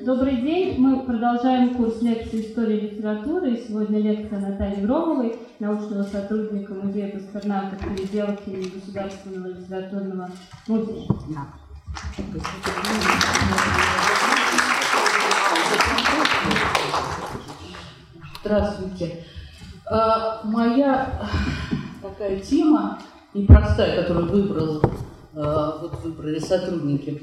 Добрый день. Мы продолжаем курс лекции истории литературы. И сегодня лекция Натальи Громовой, научного сотрудника Музея Пастернака переделки Государственного литературного музея. Здравствуйте. А, моя такая тема непростая, которую выбрал, а, вот выбрали сотрудники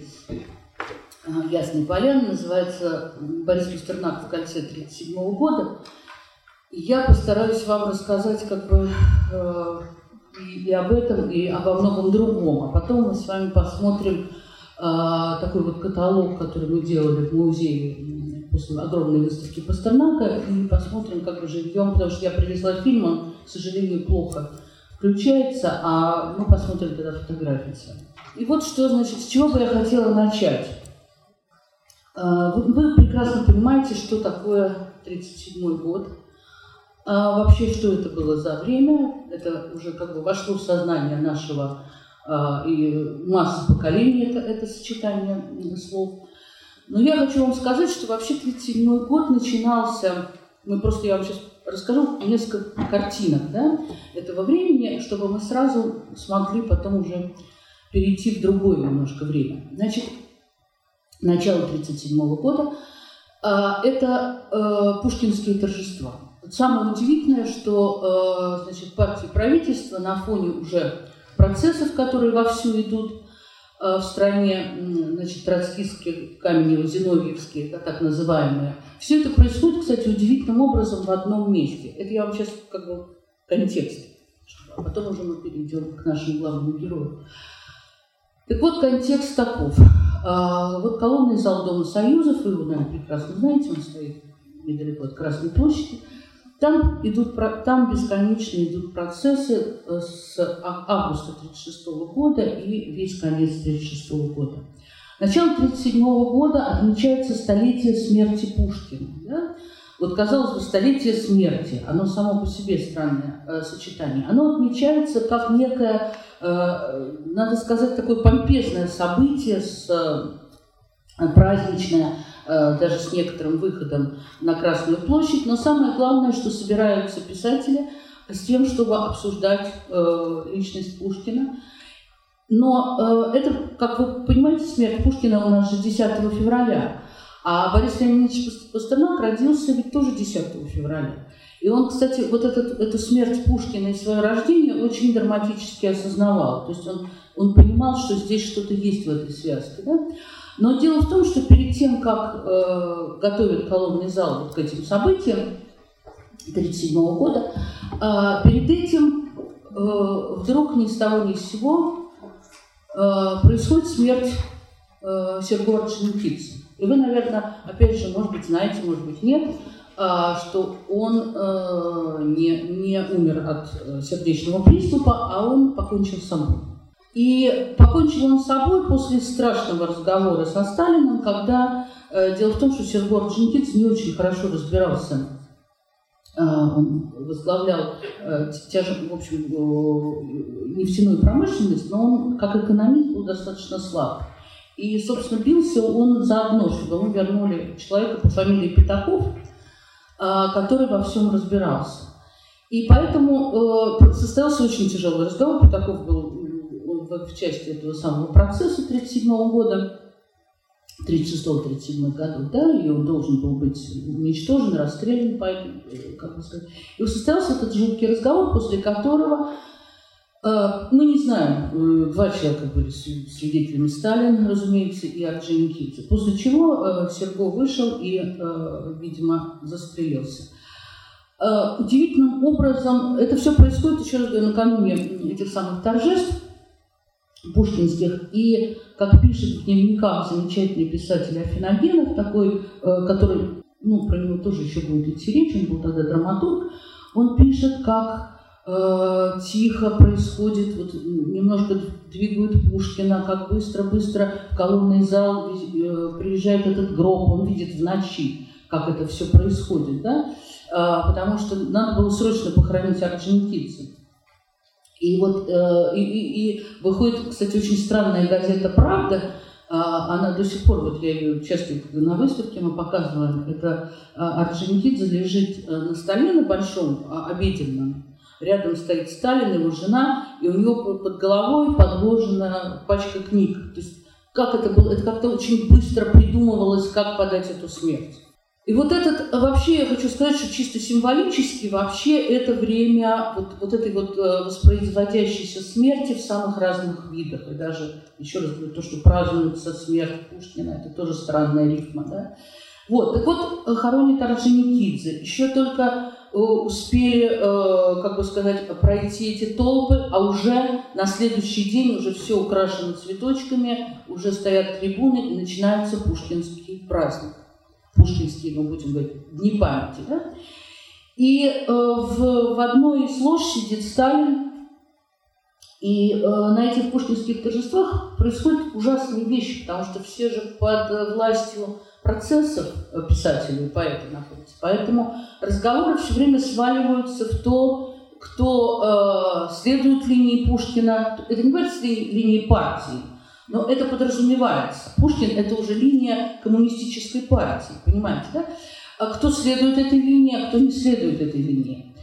Ясной Поляны, называется Борис Пастернак в конце 1937 года. Я постараюсь вам рассказать как бы и, и об этом, и обо многом другом. А потом мы с вами посмотрим такой вот каталог, который мы делали в музее после огромной выставки Пастернака и посмотрим, как бы живем, потому что я привезла фильм, он, к сожалению, плохо включается, а мы посмотрим тогда фотографии. И вот что, значит, с чего бы я хотела начать. А, вы, прекрасно понимаете, что такое 1937 год. А вообще, что это было за время, это уже как бы вошло в сознание нашего а, и массы поколений, это, это сочетание слов. Но я хочу вам сказать, что вообще 1937 год начинался, мы просто, я вам сейчас расскажу несколько картинок да, этого времени, чтобы мы сразу смогли потом уже перейти в другое немножко время. Значит, начало 1937 года а, это э, пушкинские торжества. Самое удивительное, что э, значит, партии правительства на фоне уже процессов, которые вовсю идут, Э, в стране, значит, троцкистские, каменево-зиновьевские, так называемые. Все это происходит, кстати, удивительным образом в одном месте. Это я вам сейчас как бы контекст, а потом уже мы перейдем к нашему главному герою. Так вот, контекст таков. А, вот колонный зал Дома Союзов, вы его, наверное, прекрасно знаете, он стоит недалеко от Красной площади – там, идут, там бесконечно идут процессы э, с а, августа 1936 года и весь конец 1936 года. Начало 1937 года отмечается столетие смерти Пушкина. Да? Вот, казалось бы, столетие смерти, оно само по себе странное э, сочетание. Оно отмечается как некое, надо сказать, такое помпезное событие, с, э, праздничное, Э, даже с некоторым выходом на Красную площадь. Но самое главное, что собираются писатели с тем, чтобы обсуждать э, личность Пушкина. Но э, это, как вы понимаете, смерть Пушкина у нас же 10 февраля. А Борис Леонидович Пастернак родился ведь тоже 10 февраля. И он, кстати, вот этот, эту смерть Пушкина и свое рождение очень драматически осознавал. То есть он, он понимал, что здесь что-то есть в этой связке. Да? Но дело в том, что перед тем, как э, готовят колонный зал вот к этим событиям 1937 года, э, перед этим э, вдруг ни с того ни с сего э, происходит смерть э, Сергея Орджоникидзе. И вы, наверное, опять же, может быть, знаете, может быть, нет, что он э, не, не умер от э, сердечного приступа, а он покончил с собой. И покончил он с собой после страшного разговора со Сталиным, когда э, дело в том, что Сергей Орджоникидзе не очень хорошо разбирался э, он возглавлял э, в общем, э, нефтяную промышленность, но он как экономист был достаточно слаб. И, собственно, бился он заодно, чтобы ему вернули человека по фамилии Пятаков, э, который во всем разбирался. И поэтому э, состоялся очень тяжелый разговор. Пятаков был в, части этого самого процесса 1937 года, 36-37 году, да, и он должен был быть уничтожен, расстрелян, э, как бы сказать. И состоялся этот жуткий разговор, после которого, мы не знаем, э, два человека были свидетелями Сталина, разумеется, и Орджоникидзе, после чего э, Серго вышел и, видимо, застрелился. Удивительным образом, это все происходит, еще раз говорю, накануне этих самых торжеств, пушкинских. И, как пишет в дневниках замечательный писатель Афиногенов, такой, который, ну, про него тоже еще будет идти речь, он был тогда драматург, он пишет, как э, тихо происходит, вот немножко двигают Пушкина, как быстро-быстро в колонный зал э, приезжает этот гроб, он видит в ночи, как это все происходит, да, э, потому что надо было срочно похоронить Орджоникидзе. И вот и, и, и выходит, кстати, очень странная газета «Правда», она до сих пор, вот я ее часто на выставке мы показываем, это Орджоникидзе лежит на столе на большом а, обеденном, рядом стоит Сталин, его жена, и у него под головой подложена пачка книг. То есть как это было, это как-то очень быстро придумывалось, как подать эту смерть. И вот этот, вообще я хочу сказать, что чисто символически вообще это время вот, вот этой вот э, воспроизводящейся смерти в самых разных видах. И даже, еще раз говорю, то, что празднуется смерть Пушкина, это тоже странная рифма, да? Вот, так вот, э, хоронит Орджоникидзе. Еще только успели, как бы сказать, пройти эти толпы, а уже на следующий день уже все украшено цветочками, уже стоят трибуны и начинается пушкинский праздник пушкинские, мы будем говорить, дни памяти. Да? И э, в, в одной из лож сидит Сталин, и э, на этих пушкинских торжествах происходят ужасные вещи, потому что все же под властью процессов писателей и поэты находятся. Поэтому разговоры все время сваливаются в то, кто э, следует линии Пушкина. Это не говорится линии партии, но это подразумевается. Пушкин – это уже линия коммунистической партии, понимаете, да? А кто следует этой линии, а кто не следует этой линии.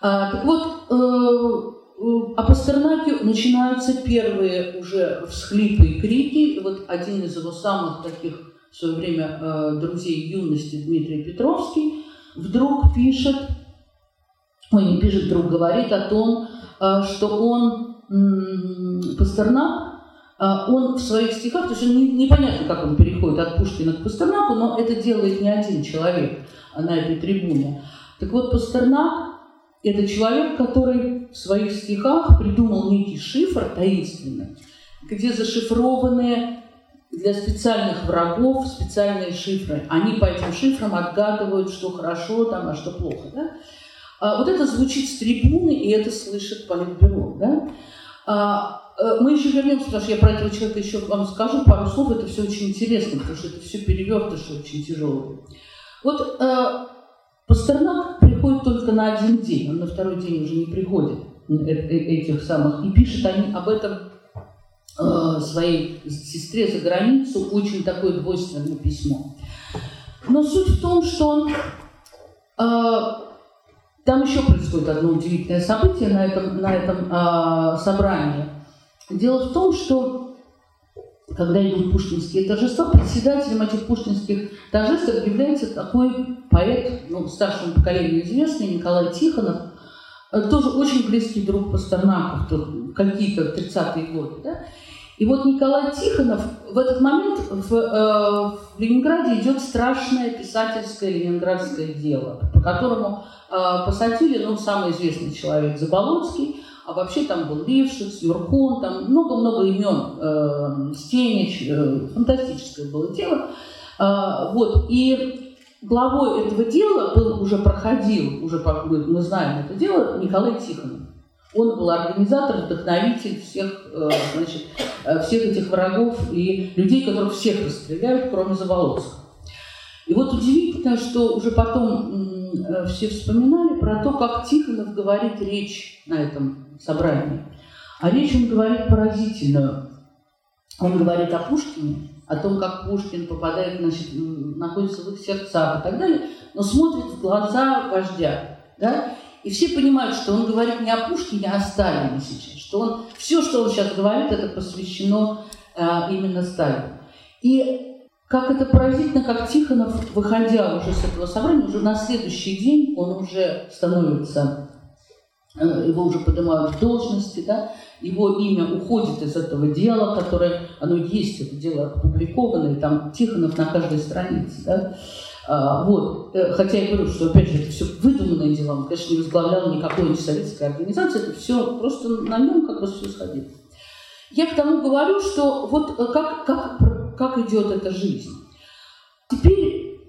А, так вот, э, э о Пастернаке начинаются первые уже всхлипы и крики. Вот один из его самых таких в свое время э, друзей юности, Дмитрий Петровский, вдруг пишет, ой, не пишет, вдруг говорит о том, э, что он, э, Пастернак, а, он в своих стихах, то есть он не, непонятно, как он переходит от Пушкина к Пастернаку, но это делает не один человек на этой трибуне. Так вот, Пастернак – это человек, который в своих стихах придумал некий шифр таинственный, где зашифрованы для специальных врагов специальные шифры. Они по этим шифрам отгадывают, что хорошо там, а что плохо. Да? А вот это звучит с трибуны, и это слышит Политбюро. Да? А, Э, мы еще вернемся, потому что я про этого человека еще вам скажу пару слов. Это все очень интересно, потому что это все перевертыши очень тяжелые. Вот э, Пастернак приходит только на один день, он на второй день уже не приходит э, э, этих самых, и пишет они об этом э, своей сестре за границу очень такое двойственное письмо. Но суть в том, что он, э, там еще происходит одно удивительное событие на этом, на этом э, собрании. Дело в том, что когда идут пушкинские торжества, председателем этих пушкинских торжеств является такой поэт, ну, старшему поколению известный, Николай Тихонов, э, тоже очень близкий друг Пастернака какие-то 30-е годы. Да? И вот Николай Тихонов в этот момент в, э, в Ленинграде идет страшное писательское ленинградское дело, по которому э, посадили ну, самый известный человек Заболоцкий, а вообще там был Лившиц, Юркун, там много-много имен, э, Стенич, э, фантастическое было дело. Э, вот, и главой этого дела был, уже проходил, уже мы знаем это дело, Николай Тихонов. Он был организатор, вдохновитель всех, э, значит, э, всех этих врагов и людей, которых всех расстреляют, кроме Заволоцкого. И вот удивительно, что уже потом все вспоминали про то, как Тихонов говорит речь на этом собрании. А речь он говорит поразительную. Он говорит о Пушкине, о том, как Пушкин попадает, значит, находится в их сердцах и так далее, но смотрит в глаза вождя. Да? И все понимают, что он говорит не о Пушкине, а о Сталине сейчас. Что он, все, что он сейчас говорит, это посвящено э, именно Сталину. И как это поразительно, как Тихонов, выходя уже с этого собрания, уже на следующий день он уже становится, э, его уже поднимают в должности, да, его имя уходит из этого дела, которое, оно есть, это дело опубликовано, и там Тихонов на каждой странице, да, а, вот. Э, хотя я говорю, что, опять же, это все выдуманное дело, он, конечно, не возглавлял никакой антисоветской организации, это все просто на нем как бы все сходилось. Я к тому говорю, что вот э, как, как идет эта жизнь. Теперь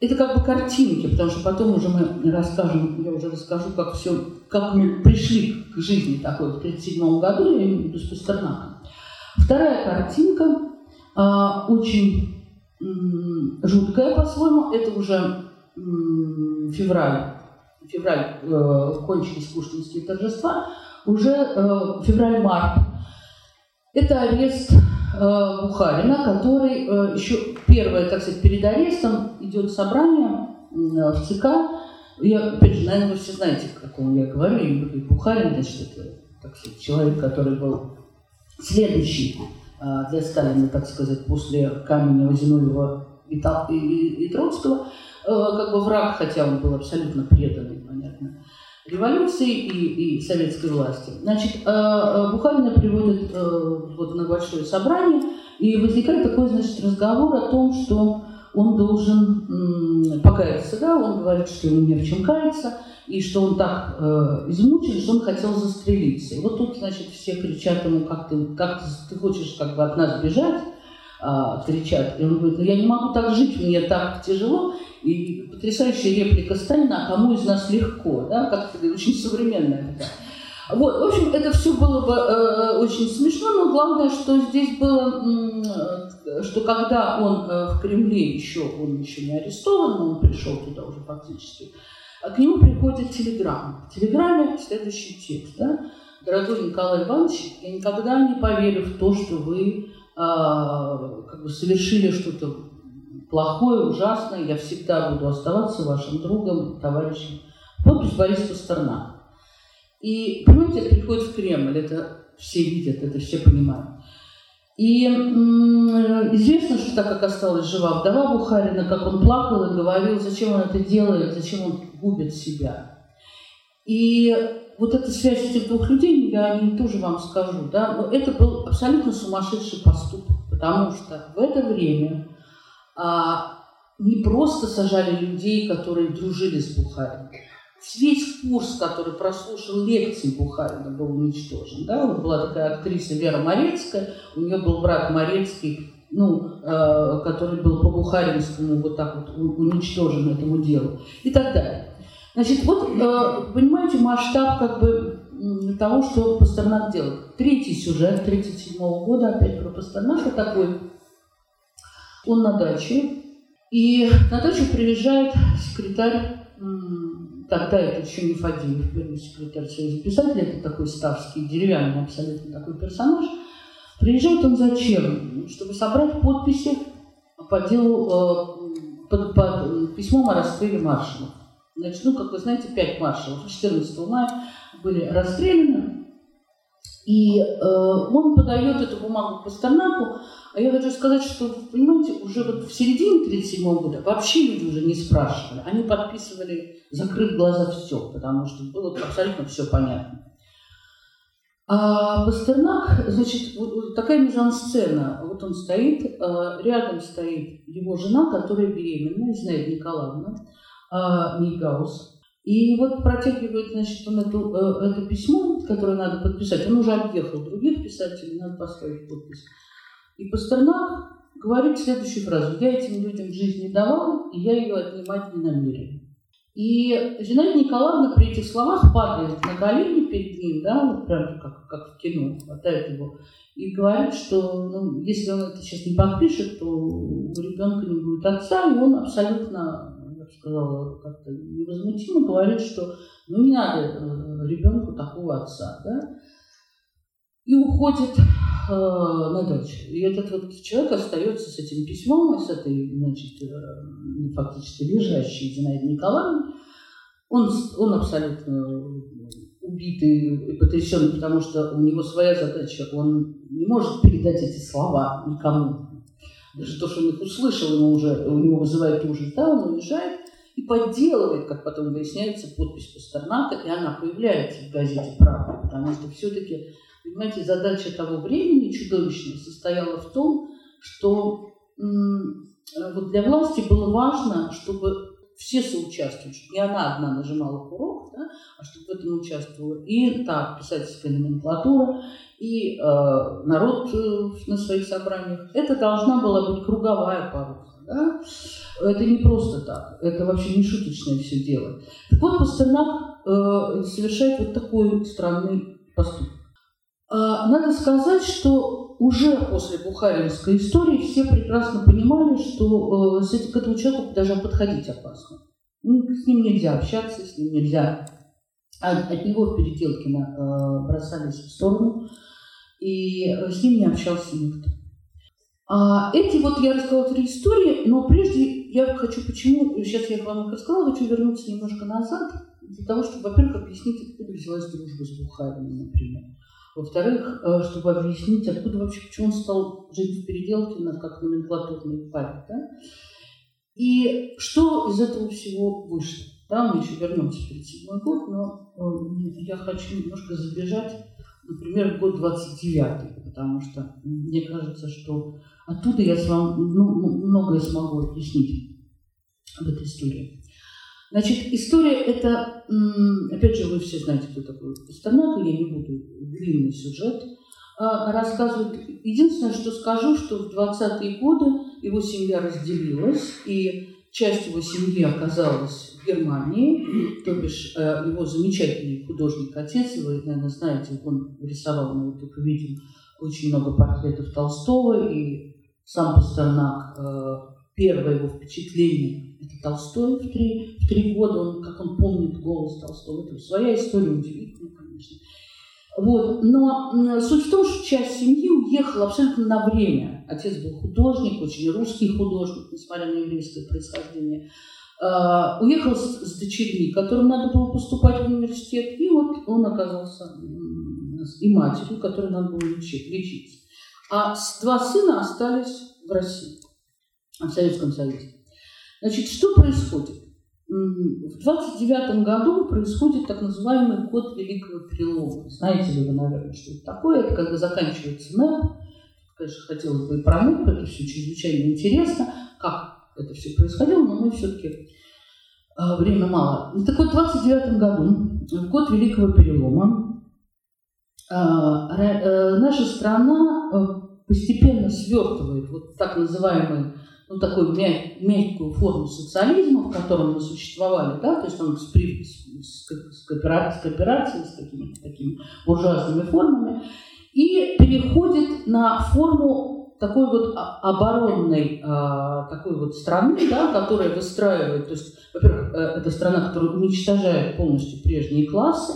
это как бы картинки, потому что потом уже мы расскажем, я уже расскажу, как все, как мы пришли к жизни такой в 1937 году, я имею в виду. Вторая картинка, а, очень жуткая по-своему, это уже февраль, февраль э, кончились пушкинские торжества, уже э, февраль-март. Это арест Бухарина, который э, еще первое, так сказать, перед арестом идет собрание э, в ЦК. Я, опять же, наверное, вы все знаете, о каком я говорю. И Бухарин, значит, это так сказать, человек, который был следующий э, для Сталина, так сказать, после Каменева, Зиновьева и, и, и Троцкого, э, как бы враг, хотя он был абсолютно преданный, понятно революции и, и советской власти. Значит, э, э, Бухарина приводит э, вот на большое собрание, и возникает такой, значит, разговор о том, что он должен покаяться, да, он говорит, что ему не в чем каяться, и что он так э, измучен, что он хотел застрелиться. И вот тут, значит, все кричат ему, как ты, как ты, ты хочешь как бы от нас бежать, а, кричат. И он говорит, ну я не могу так жить, мне так тяжело. И потрясающая реплика Сталина, а кому из нас легко, да, как очень современная такая. Вот, в общем, это все было бы э, очень смешно, но главное, что здесь было, э, что когда он э, в Кремле еще, он еще не арестован, но он пришел туда уже фактически, а к нему приходит телеграмма. В телеграмме следующий текст, да, дорогой Николай Иванович, я никогда не поверю в то, что вы как бы совершили что-то плохое, ужасное, я всегда буду оставаться вашим другом, товарищем. Подпись Борис Пастернак. И, понимаете, это приходит в Кремль, это все видят, это все понимают. И известно, что так как осталась жива вдова Бухарина, как он плакал и говорил, зачем он это делает, зачем он губит себя. И вот эта связь этих двух людей, я о ней тоже вам скажу, да, но это был абсолютно сумасшедший поступок, потому что в это время а, не просто сажали людей, которые дружили с Бухарином. Весь курс, который прослушал лекции Бухарина, был уничтожен. Да? Вот была такая актриса Вера Морецкая, у нее был брат Морецкий, ну, э, который был по Бухаринскому вот так вот уничтожен этому делу и так далее. Значит, вот, э, понимаете, масштаб как бы того, что Пастернак делает. Третий сюжет 1937 года, опять про Пастернака такой – он на даче, и на дачу приезжает секретарь, тогда это еще не Фадеев, первый секретарь Союза писателей, это такой ставский, деревянный абсолютно такой персонаж. Приезжает он зачем? Чтобы собрать подписи по делу, э, под, под письмом о расстреле маршалов. Значит, ну, как вы знаете, пять маршалов 14 мая были расстреляны, и э, он подает эту бумагу Пастернаку, а я хочу сказать, что, понимаете, уже вот в середине 1937 года вообще люди уже не спрашивали. Они подписывали, закрыв глаза, все, потому что было абсолютно все понятно. А Пастернак, значит, вот такая мизансцена. Вот он стоит, а, рядом стоит его жена, которая беременна, знает Николаевна, а, Мигаус. И вот протягивает, значит, он эту, э, это письмо, которое надо подписать. Он уже объехал других писателей, надо поставить подпись. И Пастернак говорит следующую фразу. «Я этим людям жизнь не давал, и я ее отнимать не намерен». И Зинаида Николаевна при этих словах падает на колени перед ним, да, вот прям как, как в кино, хватает его, и говорит, что ну, если он это сейчас не подпишет, то у ребенка не будет отца, и он абсолютно, я сказала, как-то невозмутимо говорит, что ну не надо э, ребенку такого отца, да, и уходит э, на дачу. И этот вот человек остается с этим письмом, с этой, значит, э, фактически лежащей Зинаидой Николаевной. Он, он абсолютно убитый и потрясенный, потому что у него своя задача, он не может передать эти слова никому. Даже то, что он их услышал, ему уже, у него вызывает ужас, да, он уезжает и подделывает, как потом выясняется, подпись Пастернака, и она появляется в газете «Правда», потому что все-таки Понимаете, задача того времени чудовищная состояла в том, что вот для власти было важно, чтобы все соучаствовали, чтобы не она одна нажимала курок, да, а чтобы в этом участвовала и та писательская номенклатура, и э, народ э, на своих собраниях. Это должна была быть круговая порука. Да? Это не просто так, это вообще не шуточное все дело. Так вот, Пастернак э, совершает вот такой странный поступок. А, надо сказать, что уже после бухаринской истории все прекрасно понимали, что э, к этому человеку даже подходить опасно. Ну, с ним нельзя общаться, с ним нельзя. От, от него в переделке на, э, бросались в сторону, и с ним не общался никто. А эти вот я рассказала три истории, но прежде я хочу почему, сейчас я вам их рассказала, хочу вернуться немножко назад, для того, чтобы, во-первых, объяснить, откуда взялась дружба с Бухариным, например. Во-вторых, э, чтобы объяснить, откуда вообще, почему он стал жить в переделке как номенклатурный парень. Да? И что из этого всего вышло. Да, мы еще вернемся в 37 год, но э, я хочу немножко забежать, например, год 29 потому что мне кажется, что оттуда я с вами ну, многое смогу объяснить об этой истории. Значит, история это, опять же, вы все знаете, кто такой Пастернак, я не буду длинный сюжет а, рассказывать. Единственное, что скажу, что в 20-е годы его семья разделилась, и часть его семьи оказалась в Германии, то бишь э, его замечательный художник-отец, вы, наверное, знаете, он рисовал, мы вот только видим, очень много портретов Толстого, и сам Пастернак, э, первое его впечатление – это Толстой в три, в три года, он, как он помнит голос Толстого, это своя история удивительная, конечно. Вот. Но суть в том, что часть семьи уехала абсолютно на время. Отец был художник, очень русский художник, несмотря на еврейское происхождение. Uh, уехал с, с дочерьми, которым надо было поступать в университет, и вот он оказался и матерью, которой надо было лечить, лечиться. А два сына остались в России, в Советском Союзе. Значит, что происходит? В 29 году происходит так называемый год Великого Перелома. Знаете ли вы, наверное, что это такое? Это когда заканчивается НЭП. Конечно, хотелось бы и про НЭП, это все чрезвычайно интересно, как это все происходило, но мы все-таки э, время мало. Так вот, в 29 году, в год Великого Перелома, э, э, наша страна постепенно свертывает вот так называемые ну, такую мяг, мягкую форму социализма, в котором мы существовали, да, то есть он с, при, с, с, с кооперацией, с какими-то такими буржуазными формами, и переходит на форму такой вот оборонной а, такой вот страны, да, которая выстраивает, то есть, во-первых, э, это страна, которая уничтожает полностью прежние классы,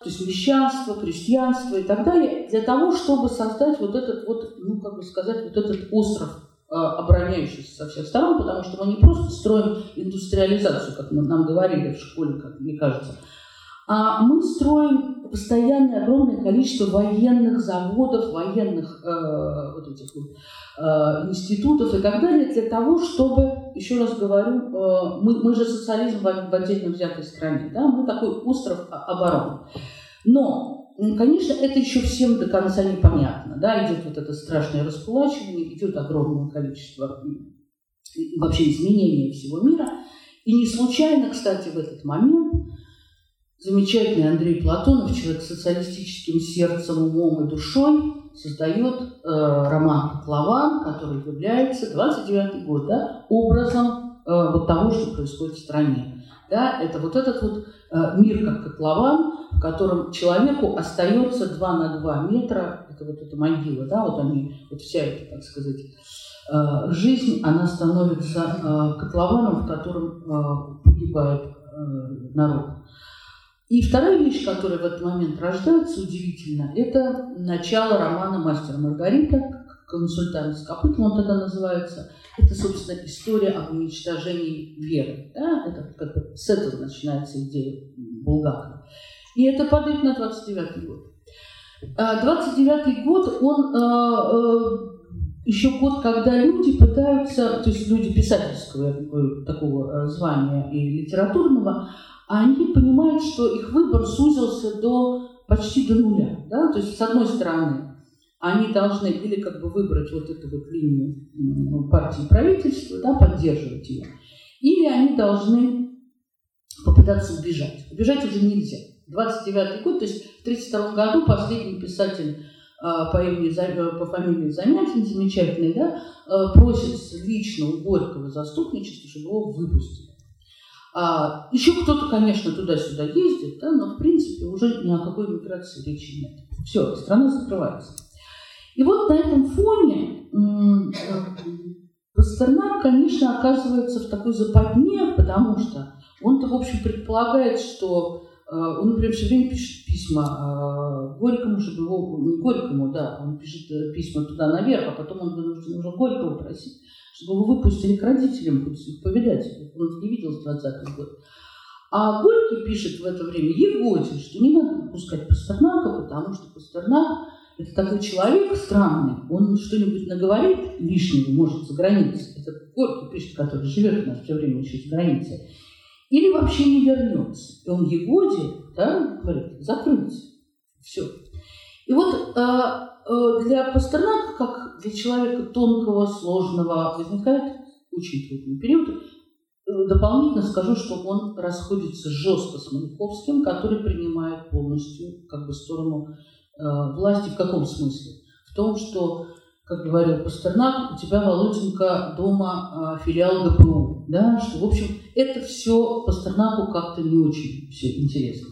то есть мещанство, крестьянство и так далее, для того, чтобы создать вот этот вот, ну, как бы сказать, вот этот остров обороняющийся со всех сторон, потому что мы не просто строим индустриализацию, как нам говорили в школе, как мне кажется, а мы строим постоянное огромное количество военных заводов, военных э, вот этих вот, э, институтов и так далее для того, чтобы, еще раз говорю, э, мы, мы же социализм в, в отдельно взятой стране, да, мы такой остров обороны. Но Конечно, это еще всем до конца непонятно. Да? Идет вот это страшное раскулачивание, идет огромное количество вообще изменения всего мира. И не случайно, кстати, в этот момент замечательный Андрей Платонов, человек с социалистическим сердцем, умом и душой, создает э, роман «Котлован», который является 29 год да, образом э, вот того, что происходит в стране. Да, это вот этот вот мир как котлован, в котором человеку остается 2 на 2 метра, это вот эта могила, да, вот они, вот вся эта, так сказать, э, жизнь, она становится э, котлованом, в котором э, погибает народ. И вторая вещь, которая в этот момент рождается, удивительно, это начало романа «Мастер Маргарита», консультант с копытом, он тогда называется. Это, собственно, история об уничтожении веры. Да? Это как бы с этого начинается идея Булгакова. И это падает на 29 год. 29 а, год, он а, а, еще год, когда люди пытаются, то есть люди писательского такого звания и литературного, они понимают, что их выбор сузился до почти до нуля. Да? То есть, с одной стороны, они должны или как бы выбрать вот эту вот линию партии правительства, да, поддерживать ее, или они должны попытаться убежать. Убежать уже нельзя. 29 год, то есть в 1932 году последний писатель а, по, имени, по фамилии Замятин, замечательный, да, а, просит лично у Горького заступничества, чтобы его выпустили. А, еще кто-то, конечно, туда-сюда ездит, да, но в принципе уже ни о какой миграции речи нет. Все, страна закрывается. И вот на этом фоне Пастернак, конечно, оказывается в такой западне, потому что он-то, в общем, предполагает, что он, например, все время пишет письма Горькому, чтобы его, не Горькому, да, он пишет письма туда наверх, а потом он вынужден уже Горького просить, чтобы его выпустили к родителям, пусть повидать. Он не видел с 20-х годов. А Горький пишет в это время Егоде, что не надо пускать Пастернака, потому что Пастернак – это такой человек странный, он что-нибудь наговорит лишнего, может, за границей. Это Горький пишет, который живет у нас все время еще за границей. Или вообще не вернется. И он Егоде да, говорит, закрыть. Все. И вот э, э, для Пастернака, как для человека тонкого, сложного, возникает очень трудный период, Э, дополнительно скажу, что он расходится жестко с Маяковским, который принимает полностью как бы сторону власти. В каком смысле? В том, что, как говорил Пастернак, у тебя, Володенька, дома э, филиал ГПУ. Да? Что, в общем, это все Пастернаку как-то не очень все интересно.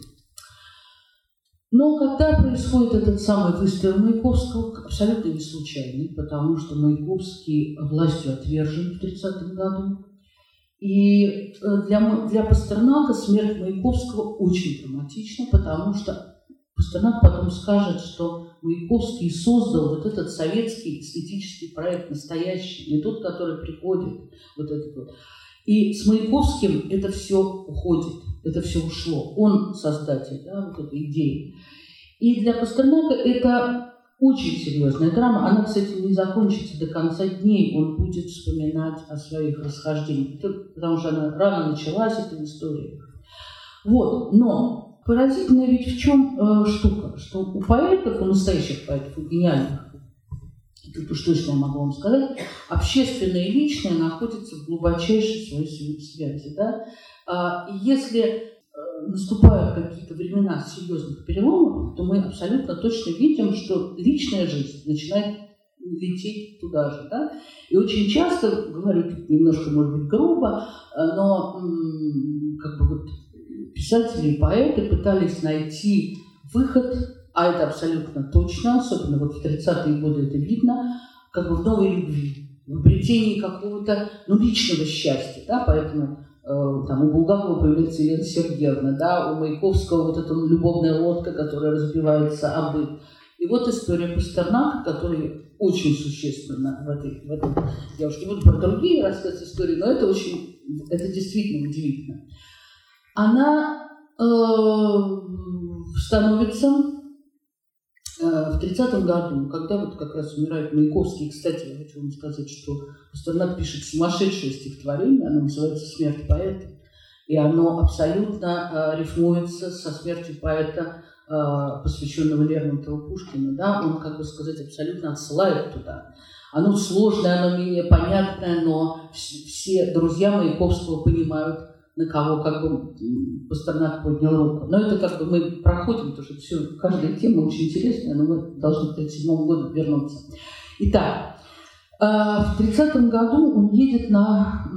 Но когда происходит этот самый выстрел Маяковского, абсолютно не случайный, потому что Маяковский властью отвержен в 30 году, и э, для, для Пастернака смерть Маяковского очень драматична, потому что Пастернак потом скажет, что Маяковский создал вот этот советский эстетический проект настоящий, не тот, который приходит, вот этот вот. И с Маяковским это все уходит, это все ушло. Он создатель да, вот этой идеи. И для Пастернака это очень серьезная драма. Она, кстати, не закончится до конца дней. Он будет вспоминать о своих расхождениях, потому что она рано началась, эта история. Вот, но поразительно ведь в чем э, штука, что у поэтов, у настоящих поэтов, у гениальных, тут уж точно я могу вам сказать, общественное и личное находятся в глубочайшей своей связи. Да? А, и если наступают какие-то времена серьезных переломов, то мы абсолютно точно видим, что личная жизнь начинает лететь туда же. Да? И очень часто, говорю немножко, может быть, грубо, но как бы вот писатели и поэты пытались найти выход, а это абсолютно точно, особенно вот в 30-е годы это видно, как бы в новой любви, в обретении какого-то ну, личного счастья. Да? Поэтому Э, там у Булгакова появляется Елена Сергеевна, да, у Маяковского вот эта любовная лодка, которая разбивается о быт. И вот история Пастернака, которая очень существенна в этой, в этой... Я уж не буду про другие рассказывать истории, но это очень, это действительно удивительно. Она э, становится Э, в 30 году, когда вот как раз умирает Маяковский, кстати, я хочу вам сказать, что Пастернак пишет сумасшедшее стихотворение, оно называется «Смерть поэта», и оно абсолютно э, рифмуется со смертью поэта, э, посвященного Лермонтову Пушкину, да, он, как бы сказать, абсолютно отсылает туда. Оно сложное, оно менее понятное, но все друзья Маяковского понимают, на кого как бы Пастернак поднял руку. Но это как бы мы проходим, потому что все, каждая тема очень интересная, но мы должны к 1937 году вернуться. Итак, а, в 30 году он едет на,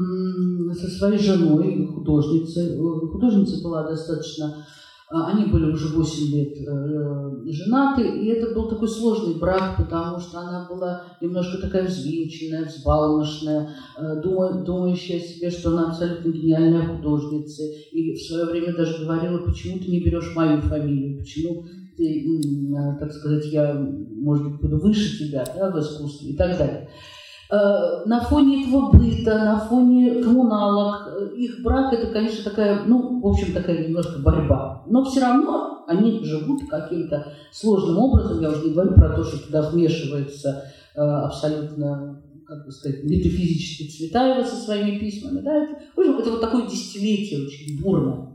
со своей женой, художницей. Художница была достаточно они были уже 8 лет э, женаты, и это был такой сложный брак, потому что она была немножко такая взвинченная, взбалмошная, э, думающая о себе, что она абсолютно гениальная художница. И в свое время даже говорила, почему ты не берешь мою фамилию, почему ты, э, так сказать, я, может быть, буду выше тебя да, в искусстве и так далее. Э, на фоне этого быта, на фоне коммуналок, э, их брак это, конечно, такая, ну, в общем, такая немножко борьба. Но все равно они живут каким-то сложным образом. Я уже не говорю про то, что туда вмешивается э, абсолютно, как бы сказать, метафизические Цветаева со своими письмами. Да? Это, в общем, это вот такое десятилетие очень бурное.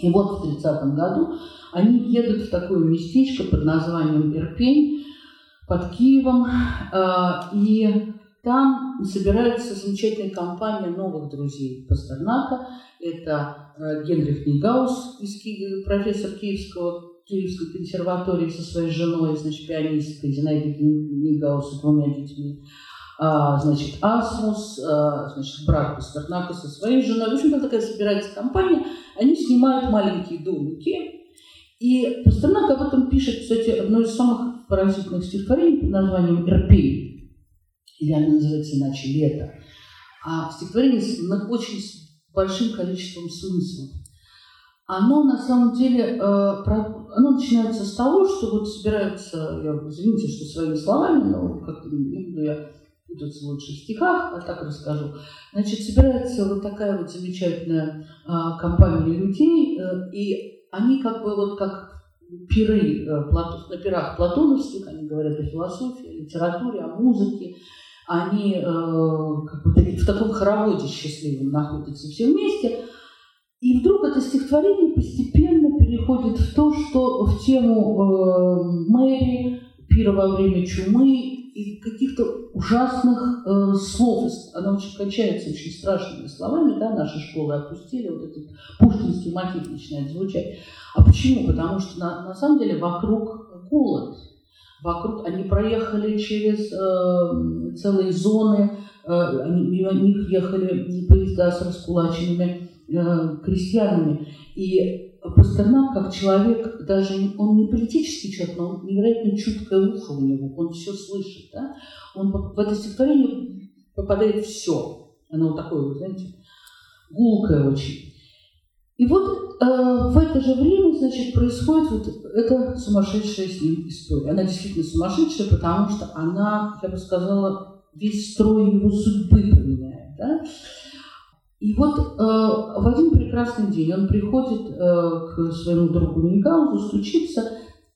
И вот в 30 году они едут в такое местечко под названием Ирпень под Киевом. И там собирается замечательная компания новых друзей Пастернака. Это э, Генрих Нигаус, профессор Киевского, Киевской консерватории со своей женой, значит, пианисткой Зинаидой Нигаус с двумя детьми. А, значит, Асмус, а, значит, брат Пастернака со своей женой. В общем, там такая собирается компания. Они снимают маленькие домики. И Пастернак об этом пишет, кстати, одно из самых поразительных стихотворений под названием «Эрпей» или она называется иначе «Лето», а стихотворение с очень большим количеством смыслов. оно на самом деле, э, оно начинается с того, что вот собираются, я извините, что своими словами, но как не буду я путаться в лучших стихах, а так расскажу. Значит, собирается вот такая вот замечательная а, компания людей, э, и они как бы вот как пиры э, на пирах платоновских, они говорят о философии, о литературе, о музыке, они э, как бы в таком хороводе счастливом находятся все вместе, и вдруг это стихотворение постепенно переходит в то, что в тему э, Мэри, пира во время чумы и каких-то ужасных э, слов. Она очень качается очень страшными словами, да, наши школы опустили, вот этот пушкинский мотив начинает звучать. А почему? Потому что на, на самом деле вокруг голод. Вокруг они проехали через э, целые зоны, э, мимо них ехали поезда с раскулаченными э, крестьянами. И Пастернак как человек, даже он не политический человек, но невероятно чуткое ухо у него, он все слышит. Да? Он в это стихотворение попадает все. Оно вот такое, знаете, гулкое очень. И вот э, в это же время, значит, происходит вот эта сумасшедшая с ним история. Она действительно сумасшедшая, потому что она, я бы сказала, весь строй его судьбы поменяет. Да? И вот э, в один прекрасный день он приходит э, к своему другу Мюнхгаузу, стучится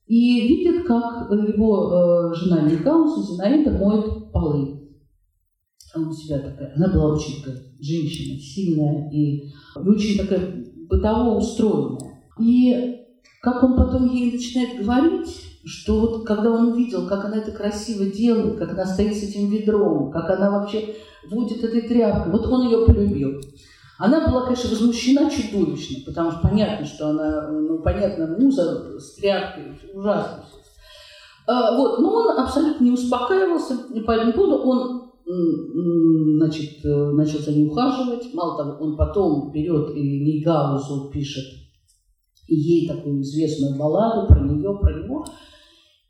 и видит, как его э, жена Мюнхгауза, Зинаида, моет полы. У себя такая, она была очень такая женщина, сильная и, и очень такая бытово устроенная. И как он потом ей начинает говорить, что вот когда он увидел, как она это красиво делает, как она стоит с этим ведром, как она вообще водит этой тряпкой, вот он ее полюбил. Она была, конечно, возмущена чудовищно, потому что понятно, что она, ну, понятно, муза с тряпкой, ужасно. А, вот, но он абсолютно не успокаивался, по этому поводу он значит, начал за ней ухаживать. Мало того, он потом берет и Нейгаузу пишет ей такую известную балладу про нее, про него.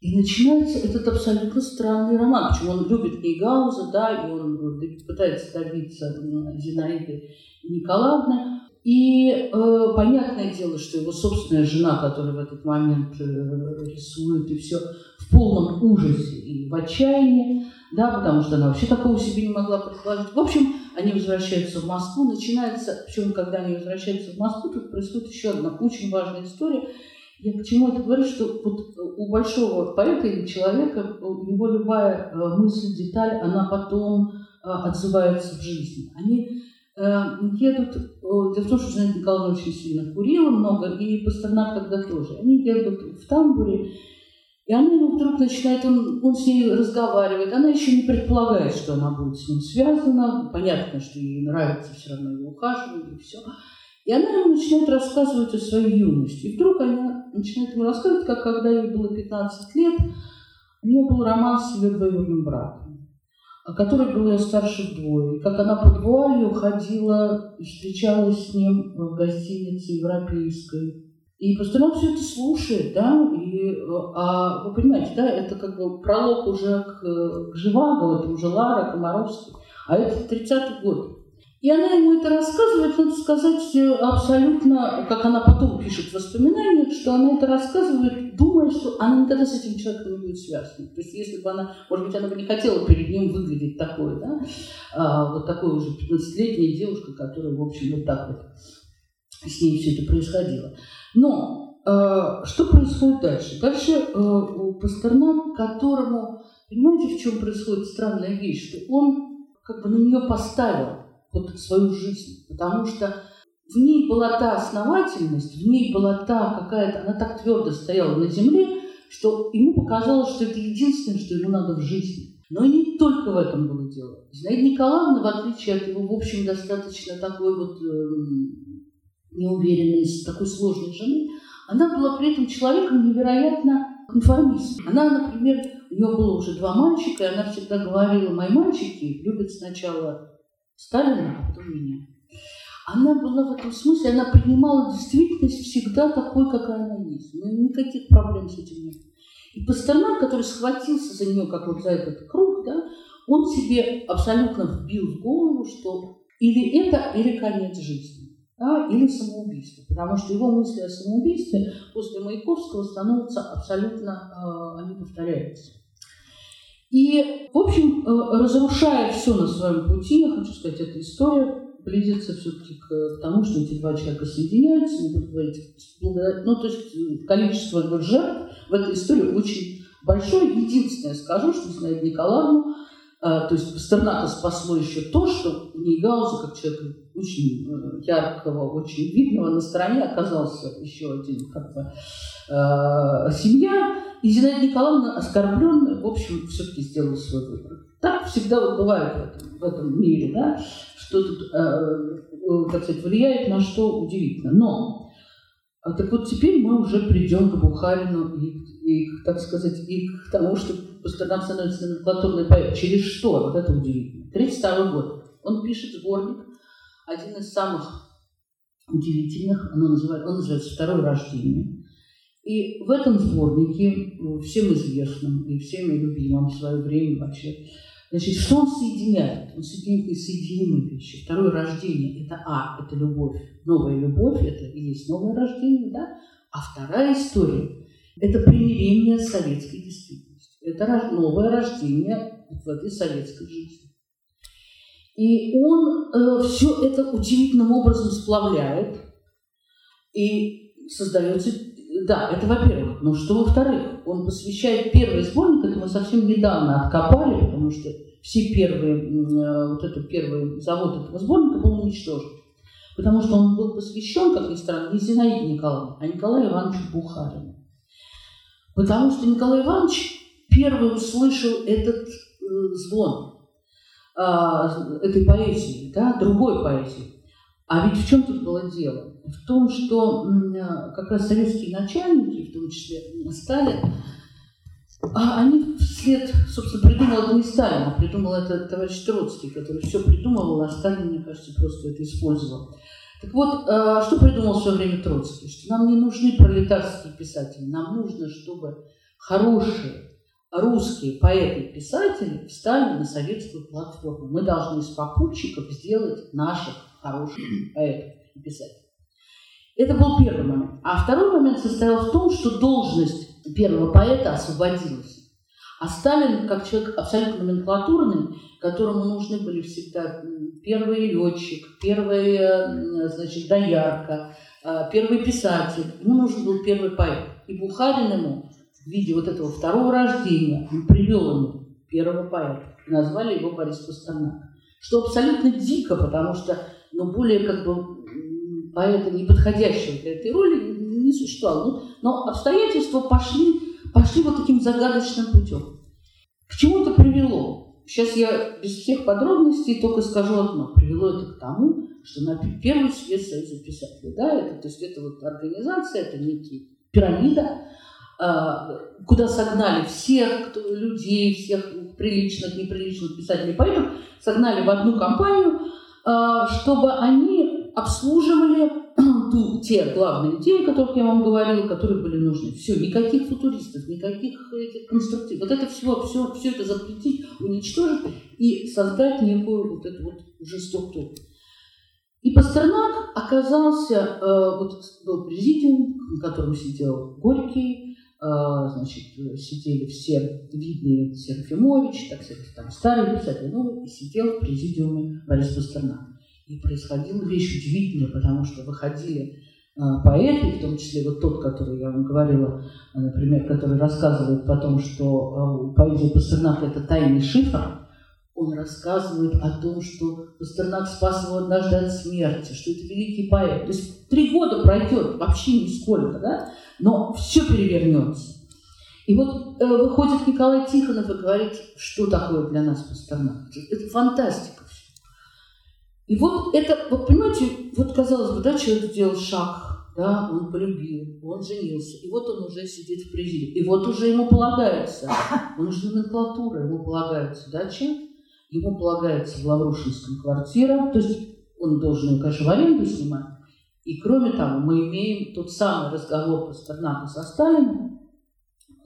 И начинается этот абсолютно странный роман. Почему он любит Нейгауза, да, и он пытается добиться Зинаиды Николаевны. И э, понятное дело, что его собственная жена, которая в этот момент э, рисует, и все в полном ужасе и в отчаянии, да, потому что она вообще такого себе не могла предположить. В общем, они возвращаются в Москву, начинается, причем когда они возвращаются в Москву, тут происходит еще одна очень важная история – я к чему это говорю, что вот у большого поэта или человека у него любая э, мысль, деталь, она потом э, отзывается в жизни. Они э, едут, дело в том, что Жанна Николаевна очень сильно курила много, и Пастернак тогда тоже. Они едут в тамбуре, и она ему вдруг начинает, он, он с ней разговаривает, она еще не предполагает, что она будет с ним связана. Понятно, что ей нравится все равно его ухаживание и все. И она ему начинает рассказывать о своей юности. И вдруг она начинает ему рассказывать, как когда ей было 15 лет, у нее был роман с ее двоюродным братом, который был ее старше вдвое. И как она под вуалью ходила встречалась с ним в гостинице европейской. И Пастернак все это слушает, да, и, а вы понимаете, да, это как бы пролог уже к, к Живаго, это уже Лара, Комаровский, а это 30-й год. И она ему это рассказывает, надо сказать, э, абсолютно, как она потом пишет в воспоминаниях, что она это рассказывает, думая, что она никогда с этим человеком не будет связана. То есть если бы она, может быть, она бы не хотела перед ним выглядеть такой, да, а, вот такой уже 15-летняя девушка, которая, в общем, вот так вот с ней все это происходило. Но э, что происходит дальше? Дальше э, Пастернак, которому, понимаете, в чем происходит странная вещь, что он как бы на нее поставил вот свою жизнь, потому что в ней была та основательность, в ней была та какая-то, она так твердо стояла на земле, что ему показалось, что это единственное, что ему надо в жизни. Но не только в этом было дело. Зинаида Николаевна, в отличие от его, в общем, достаточно такой вот э, неуверенной, такой сложной жены, она была при этом человеком невероятно конформистом. Она, например, у нее было уже два мальчика, и она всегда говорила, мои мальчики любят сначала Сталина, а потом меня. Она была в этом смысле, она принимала действительность всегда такой, какая она есть. Ну, никаких проблем с этим нет. И Пастернак, который схватился за нее, как вот за этот круг, да, он себе абсолютно вбил в голову, что или это, или конец жизни. Да, или самоубийство. Потому что его мысли о самоубийстве после Маяковского становятся абсолютно, э, они повторяются. И, в общем, э, разрушая все на своем пути, я хочу сказать, эта история близится все-таки к тому, что эти два человека соединяются, не буду говорить, ну, то есть э, количество жертв в этой истории очень большое. Единственное скажу, что Зинаида Николаевна то есть Пастернака спасло еще то, что Нейгауза, как человек очень э, яркого, очень видного, на стороне оказался еще один как бы, э, семья, и Зинаида Николаевна, оскорбленная, в общем, все-таки сделала свой выбор. Так всегда вот бывает в этом, в этом мире, да, что тут, э, э, так сказать, влияет на что удивительно. Но а так вот теперь мы уже придем к Бухарину и, и, так сказать, и к тому, что Пастернак становится номенклатурный поэт. Через что? Вот это удивительно. 32 год. Он пишет сборник, один из самых удивительных, оно называется, он называется «Второе рождение». И в этом сборнике, всем известном и всеми любимом в свое время вообще, Значит, что он соединяет? Он соединяет несоединимые вещи. Второе рождение – это А, это любовь. Новая любовь – это и есть новое рождение, да? А вторая история – это примирение с советской действительностью. Это новое рождение в этой советской жизни. И он э, все это удивительным образом сплавляет и создается да, это во-первых. Но что во-вторых? Он посвящает первый сборник, это мы совсем недавно откопали, потому что все первые, э, вот этот первый завод этого сборника был уничтожен. Потому что он был посвящен, как ни странно, не Зинаиде Николаевне, а Николаю Ивановичу Бухарину. Потому что Николай Иванович первый услышал этот звон э, этой поэзии, да, другой поэзии. А ведь в чем тут было дело? В том, что как раз советские начальники, в том числе Сталин, а они вслед, собственно, придумал это не Сталин, а придумал это товарищ Троцкий, который все придумывал, а Сталин, мне кажется, просто это использовал. Так вот, а, что придумал в свое время Троцкий? Что нам не нужны пролетарские писатели, нам нужно, чтобы хорошие русские поэты и писатели встали на советскую платформу. Мы должны из попутчиков сделать наших хороших поэтов и писателей. Это был первый момент. А второй момент состоял в том, что должность первого поэта освободилась. А Сталин, как человек абсолютно номенклатурный, которому нужны были всегда первый летчик, первый, значит, доярка, а, первый писатель, ему нужен был первый поэт. И Бухарин ему в виде вот этого второго рождения он привел ему первого поэта. Назвали его Борис Пастернак. Что абсолютно дико, потому что но более как бы поэта, не подходящего для этой роли, не существовало. Но, но обстоятельства пошли, пошли вот таким загадочным путем. К чему это привело? Сейчас я без всех подробностей только скажу одно. Привело это к тому, что на первый съезд Союза писателей, да, это, то есть это вот организация, это некий пирамида, куда согнали всех кто, людей, всех приличных, неприличных писателей, поэтов, согнали в одну компанию, а, чтобы они обслуживали ту, те главные идеи, о которых я вам говорила, которые были нужны. Все, никаких футуристов, никаких этих конструктивов. Вот это все, все, все это запретить, уничтожить и создать некую вот эту вот уже структуру. И Пастернак оказался, э, вот был президиум, на котором сидел Горький, э, значит, сидели все видные Серафимович, так сказать, там старые писатели, новые, и сидел в президиуме Борис Пастернак. И происходила вещь удивительная, потому что выходили э, поэты, в том числе вот тот, который я вам говорила, например, который рассказывает о том, что поэзия Пастернака – это тайный шифр, он рассказывает о том, что Пастернак спас его однажды от смерти, что это великий поэт. То есть три года пройдет, вообще нисколько, да? Но все перевернется. И вот э, выходит Николай Тихонов и говорит, что такое для нас Пастернак. Это фантастика. И вот это, вот понимаете, вот казалось бы, да, человек сделал шаг, да, он полюбил, он женился, и вот он уже сидит в президиуме, и вот уже ему полагается, он уже номенклатура, ему полагается, да, чем? ему полагается в Лаврушинском квартира, то есть он должен конечно, в аренду снимать. И кроме того, мы имеем тот самый разговор Пастернака со Сталином,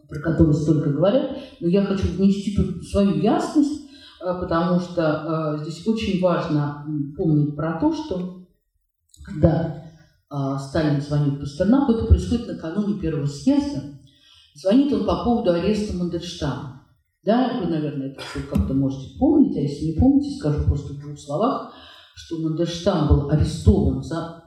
про который столько говорят, но я хочу внести тут свою ясность, э, потому что э, здесь очень важно помнить про то, что когда а, Сталин звонит Пастернаку, это происходит накануне первого съезда, звонит он по поводу ареста Мандельштама. Да, вы, наверное, это все как-то можете помнить, а если не помните, скажу просто в двух словах, что Мандельштам был арестован за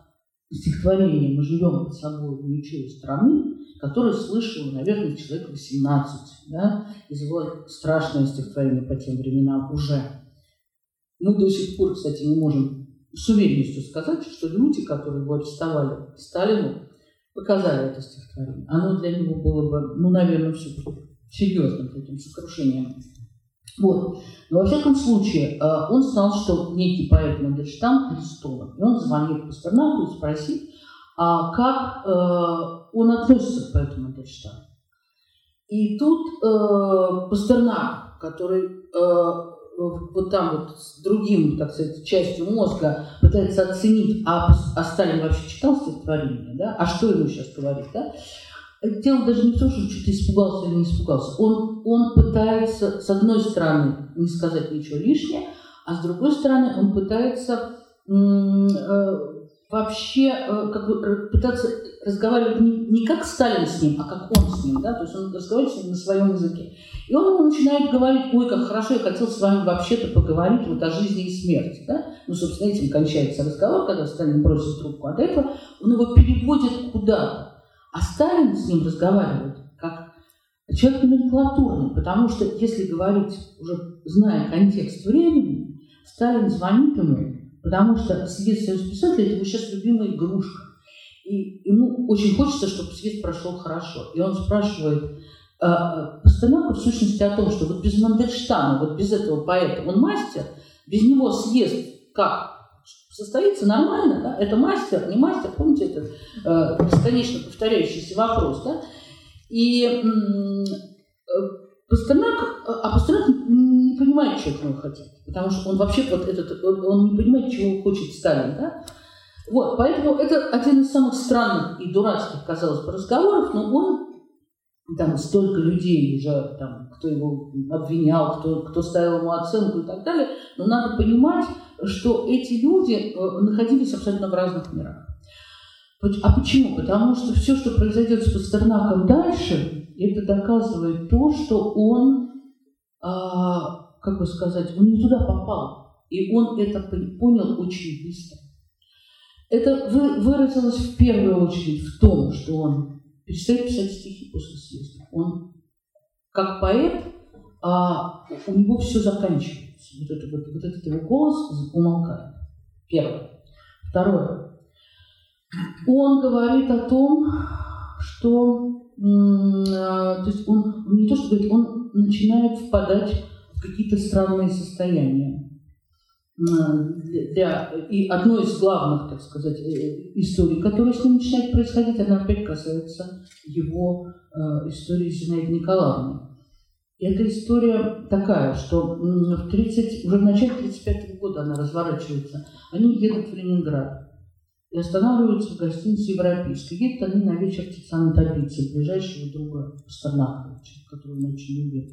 стихотворение «Мы живем под собой ничего страны», которое слышал, наверное, человек 18, да, из его страшное стихотворение по тем временам уже. Мы до сих пор, кстати, не можем с уверенностью сказать, что люди, которые его арестовали Сталину, показали это стихотворение. Оно для него было бы, ну, наверное, все серьезным таким сокрушением. Вот. Но во всяком случае, э, он знал, что некий поэт Мандельштам арестован. И он звонит Пастернаку и спросит, а как э, он относится к поэту Мандельштаму. И тут э, Пастернак, который вот там вот с другим, так сказать, частью мозга пытается оценить, а, а Сталин вообще читал стихотворение, да? А что ему сейчас говорить, да? Дело даже не в том, что что-то испугался или не испугался. Он, он пытается, с одной стороны, не сказать ничего лишнего, а с другой стороны, он пытается э, вообще э, как бы пытаться разговаривать не, не как Сталин с ним, а как он с ним, да, то есть он разговаривает с ним на своем языке. И он ему начинает говорить, ой, как хорошо, я хотел с вами вообще-то поговорить вот о жизни и смерти, да. Ну, собственно, этим кончается разговор, когда Сталин бросит трубку от этого, он его переводит куда-то. А Сталин с ним разговаривает как человек номенклатурный, потому что, если говорить, уже зная контекст времени, Сталин звонит ему Потому что съезд Союз писателей – это его сейчас любимая игрушка. И ему очень хочется, чтобы съезд прошел хорошо. И он спрашивает э, Пастернака в сущности о том, что вот без Мандельштама, вот без этого поэта, он мастер, без него съезд как? Состоится нормально, да? Это мастер, не мастер, помните этот э, бесконечно повторяющийся вопрос, да? И э, Пастернак, а Пастернак не понимает, что от него. Потому что он вообще вот этот, он, он не понимает, чего хочет Сталин, да? Вот, поэтому это один из самых странных и дурацких, казалось бы, разговоров, но он, там столько людей уже, там, кто его обвинял, кто, кто ставил ему оценку и так далее, но надо понимать, что эти люди э, находились абсолютно в разных мирах. А почему? Потому что все, что произойдет с Пастернаком дальше, это доказывает то, что он, а, как бы сказать, он не туда попал. И он это понял очень быстро. Это вы, выразилось в первую очередь в том, что он перестает писать стихи после съезда. Он, как поэт, а, у него все заканчивается. Вот, это, вот, вот этот его голос умолкает. Первое. Второе. Он говорит о том, что а, то есть он не то что говорит, он начинает впадать в какие-то странные состояния. Для, и одно из главных, так сказать, э, историй, которая с ним начинает происходить, она опять касается его э, истории с Зинаидой Николаевной. Эта история такая, что в 30, уже в начале 1935 года она разворачивается. Они едут в Ленинград и останавливаются в гостинице «Европейской». Едут они на вечер Тициана Табицы, ближайшего друга Пастернаковича, которого он очень любил.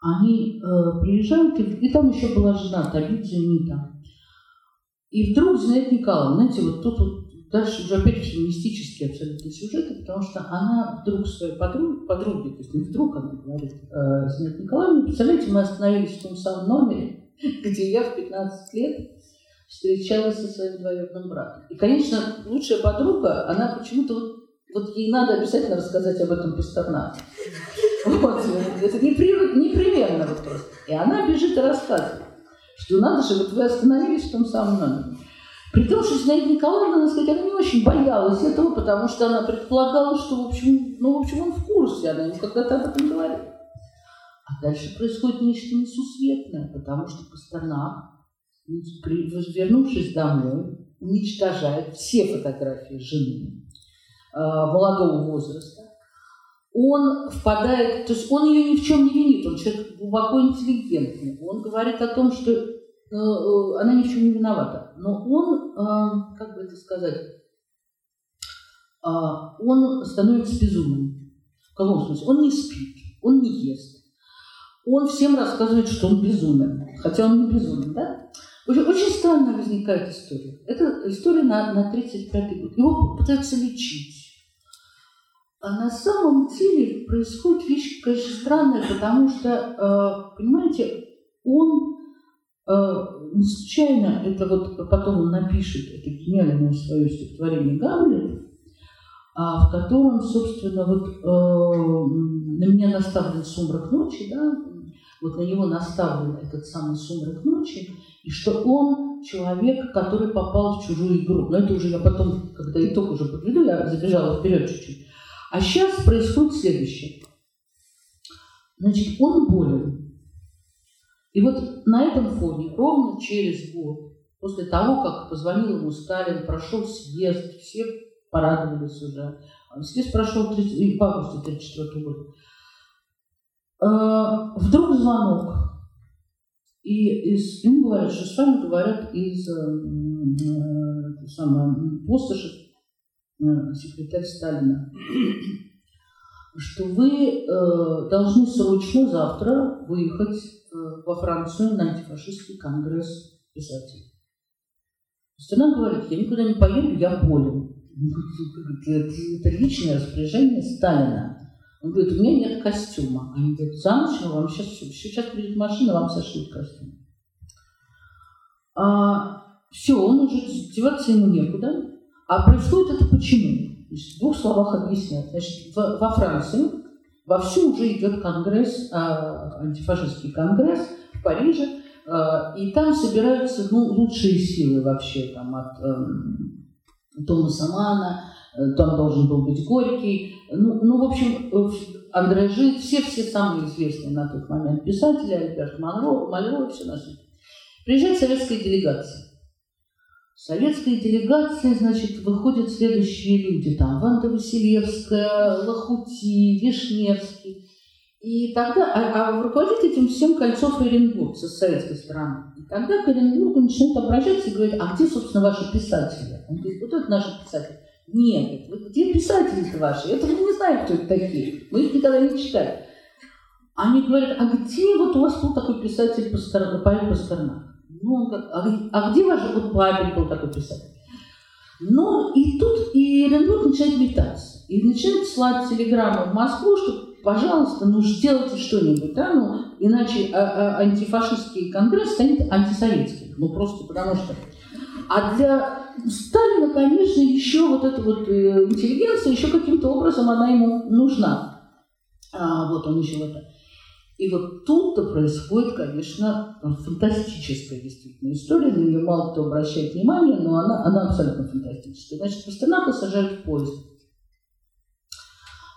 Они э, приезжают, и, и там еще была жена Табидзе Нита. И вдруг Зинаида Николаевна, знаете, вот тут вот дальше уже опять все мистические абсолютно сюжеты, потому что она вдруг своей подруге, подруге, то есть не вдруг она говорит, э, Зинаида Николаевна, представляете, мы остановились в том самом номере, где я в 15 лет встречалась со своим двоюродным братом. И, конечно, лучшая подруга, она почему-то вот, вот ей надо обязательно рассказать об этом Пастернаке. Вот, это непременно вот просто. И она бежит и рассказывает, что надо же, вот вы остановились в том самом номере. При том, что Зинаида Николаевна, надо сказать, она не очень боялась этого, потому что она предполагала, что, в общем, ну, в общем, он в курсе, она ему когда-то об этом говорит. А дальше происходит нечто несусветное, потому что Пастернак вернувшись домой, уничтожает все фотографии жены э, молодого возраста. Он впадает, то есть он ее ни в чем не винит, он человек глубоко интеллигентный. Он говорит о том, что она ни в чем не виновата. Но он, э, как бы это сказать, э, он становится безумным. В каком смысле? Он не спит, он не ест. Он всем рассказывает, что он безумен, хотя он не безумен, да? Очень, очень странно возникает история. Это история на, на 35 год. Его пытаются лечить. А на самом деле происходит вещь, конечно, странная, потому что, э, понимаете, он э, не случайно, это вот потом он напишет, это гениальное свое стихотворение «Гамлет», а, в котором, собственно, вот э, на меня наставлен сумрак ночи, да, вот на него наставлен этот самый сумрак ночи, и что он человек, который попал в чужую игру. Но это уже я потом, когда итог уже подведу, я забежала вперед чуть-чуть. А сейчас происходит следующее. Значит, он болен. И вот на этом фоне ровно через год, после того, как позвонил ему Сталин, прошел съезд, все порадовались уже, съезд прошел в августе 1934 года, э, вдруг звонок. И из, ему говорят, что с вами говорят из э, э, пустоши Э, секретарь Сталина, что вы э, должны срочно завтра выехать во Францию на антифашистский конгресс писателей. Страна говорит, я никуда не поеду, я болен. Это, личное распоряжение Сталина. Он говорит, у меня нет костюма. Они говорят, за ночь вам сейчас, сейчас придет машина, вам сошьют костюм. А, все, он уже деваться ему некуда. А происходит это почему? в двух словах объяснять. Значит, в, во Франции вовсю уже идет конгресс, э, антифашистский конгресс в Париже, э, и там собираются ну, лучшие силы вообще, там, от э, Томаса Мана, там должен был быть Горький, ну, ну в общем, э, Андре Жид, все-все самые известные на тот момент писатели, Альберт Монро, Мальро, все на свете. Приезжает советская делегация. Советская делегация, значит, выходят следующие люди. Там Ванда Василевская, Лохути, Вишневский. И тогда, а, а руководит этим всем Кольцов Оренбург со советской стороны. И тогда к Оренбургу начинают обращаться и говорить, а где, собственно, ваши писатели? Он говорит, вот это наши писатели. Нет, где писатели-то ваши? Это мы не знаем, кто это такие. Мы их никогда не читали. Они говорят, а где вот у вас был такой писатель Пастернак, поэт Пастернак? Ну, он как, а, а где ваш вот Павел был такой писатель? Ну, и тут и Оренбург начинает метаться. И начинает слать телеграмму в Москву, что, пожалуйста, ну, сделайте что-нибудь, да, ну, иначе а, а, антифашистский конгресс станет антисоветским. Ну, просто потому что... А для Сталина, конечно, еще вот эта вот э, интеллигенция, еще каким-то образом она ему нужна. А, вот он еще в это. И вот тут-то происходит, конечно, фантастическая действительно история, на нее мало кто обращает внимание, но она, она абсолютно фантастическая. Значит, Пастернака сажают в поезд,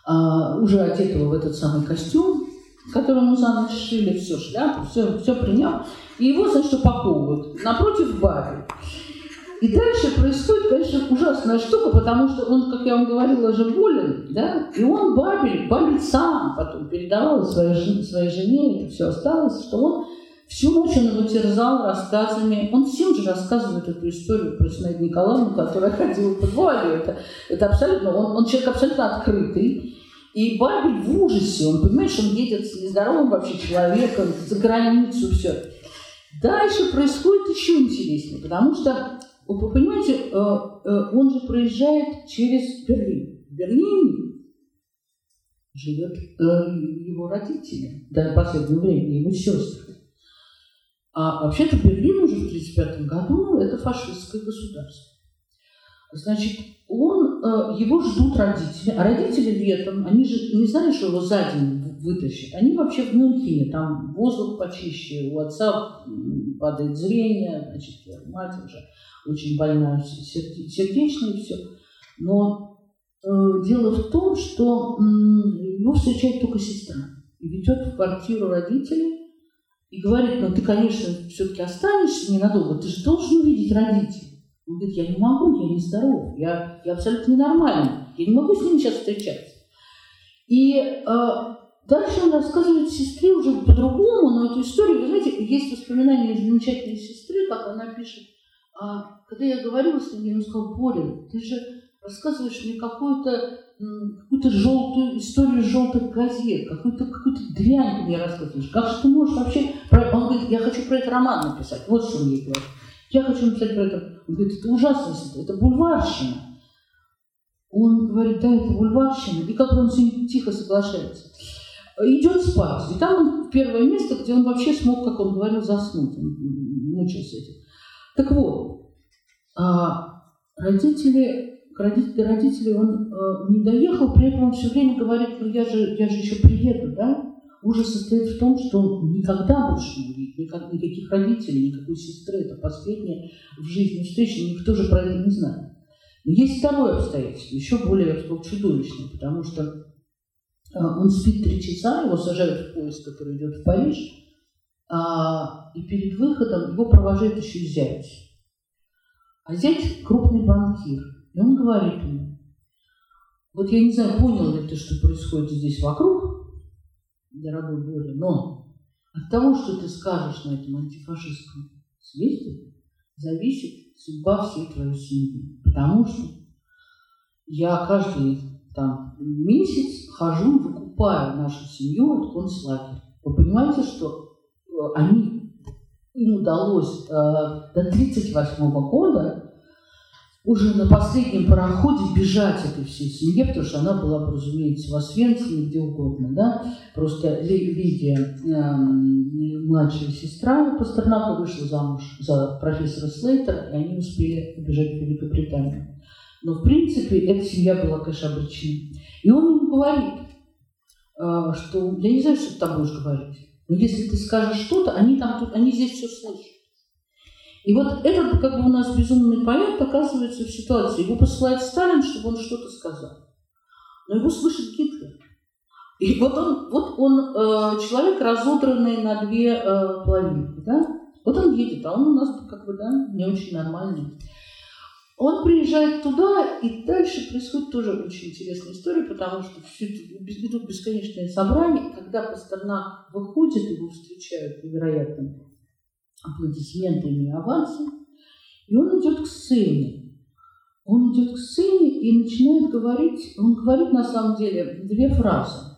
уже одетого в этот самый костюм, который ему за ночь шили, все, шляпу, все, все принял, и его, значит, упаковывают напротив Баби. И дальше происходит, конечно, ужасная штука, потому что он, как я вам говорила, уже болен, да, и он Бабель, Бабель сам потом передавал своей, своей жене, это все осталось, что он всю ночь он его терзал рассказами. Он всем же рассказывает эту историю про Синаиду Николаевну, которая ходила по вуалью. Это, это абсолютно, он, он человек абсолютно открытый. И Бабель в ужасе, он понимает, что он едет с нездоровым вообще человеком за границу, все. Дальше происходит еще интереснее, потому что вы понимаете, э, э, он же проезжает через Берлин. В Берлине живет э, его родители до последнего времени, его сестры. А вообще-то Берлин уже в 1935 году это фашистское государство. Значит, он, его ждут родители, а родители летом, они же не знали, что его за день вытащат. Они вообще в Мюнхене, там воздух почище, у отца падает зрение, значит, мать уже очень больная, сердечная и все. Но э, дело в том, что э, его встречает только сестра и ведет в квартиру родителей и говорит, ну ты, конечно, все-таки останешься ненадолго, ты же должен увидеть родителей. Он говорит, я не могу, я не здоров, я, я абсолютно ненормальный, я не могу с ними сейчас встречаться. И э, дальше он рассказывает сестре уже по-другому, но эту историю, вы знаете, есть воспоминания замечательной сестры, как она пишет, а когда я говорила с ним, я ему сказала, Боря, ты же рассказываешь мне какую-то какую-то желтую историю желтых газет, какую-то какую дрянь ты мне рассказываешь. Как же ты можешь вообще... Он говорит, я хочу про этот роман написать. Вот что мне говорит. Я хочу написать про это. Он говорит, это ужасно, это бульварщина. Он говорит, да, это бульварщина. И как он ним тихо соглашается. Идет спать. И там он первое место, где он вообще смог, как он говорил, заснуть. Он мучился этим. Так вот, а родители, родители, родители он э, не доехал, при этом он все время говорит, ну я же, я же еще приеду, да? Ужас состоит в том, что он никогда больше не увидит никак, никаких родителей, никакой сестры. Это последняя в жизни встреча, никто же про это не знает. Но есть второе обстоятельство, еще более, чудовищное, потому что э, он спит три часа, его сажают в поезд, который идет в Париж, а, и перед выходом его провожает еще зять. А зять крупный банкир. И он говорит ему, вот я не знаю, понял ли ты, что происходит здесь вокруг, дорогой Боря, но от того, что ты скажешь на этом антифашистском съезде, зависит судьба всей твоей семьи. Потому что я каждый там месяц хожу выкупаю нашу семью от концлагеря. Вы понимаете, что э, они, им удалось э, до 1938 года уже на последнем пароходе бежать этой всей семье, потому что она была, разумеется, в Освенциме, где угодно, да, просто Лидия, э, младшая сестра Пастернака, вышла замуж за профессора Слейтера, и они успели убежать в Великобританию. Но, в принципе, эта семья была, конечно, обречена. И он ему говорит, э, что я не знаю, что ты там будешь говорить, но если ты скажешь что-то, они там они здесь все слышат. И вот этот как бы у нас безумный поэт оказывается в ситуации. Его посылает Сталин, чтобы он что-то сказал. Но его слышит Гитлер. И вот он, вот он э, человек, разодранный на две э, половинки. Да? Вот он едет, а он у нас как бы да, не очень нормальный. Он приезжает туда, и дальше происходит тоже очень интересная история, потому что все идут бесконечные собрания, когда Пастернак выходит, его встречают невероятным аплодисментами и авансом, и он идет к сцене. Он идет к сцене и начинает говорить, он говорит на самом деле две фразы.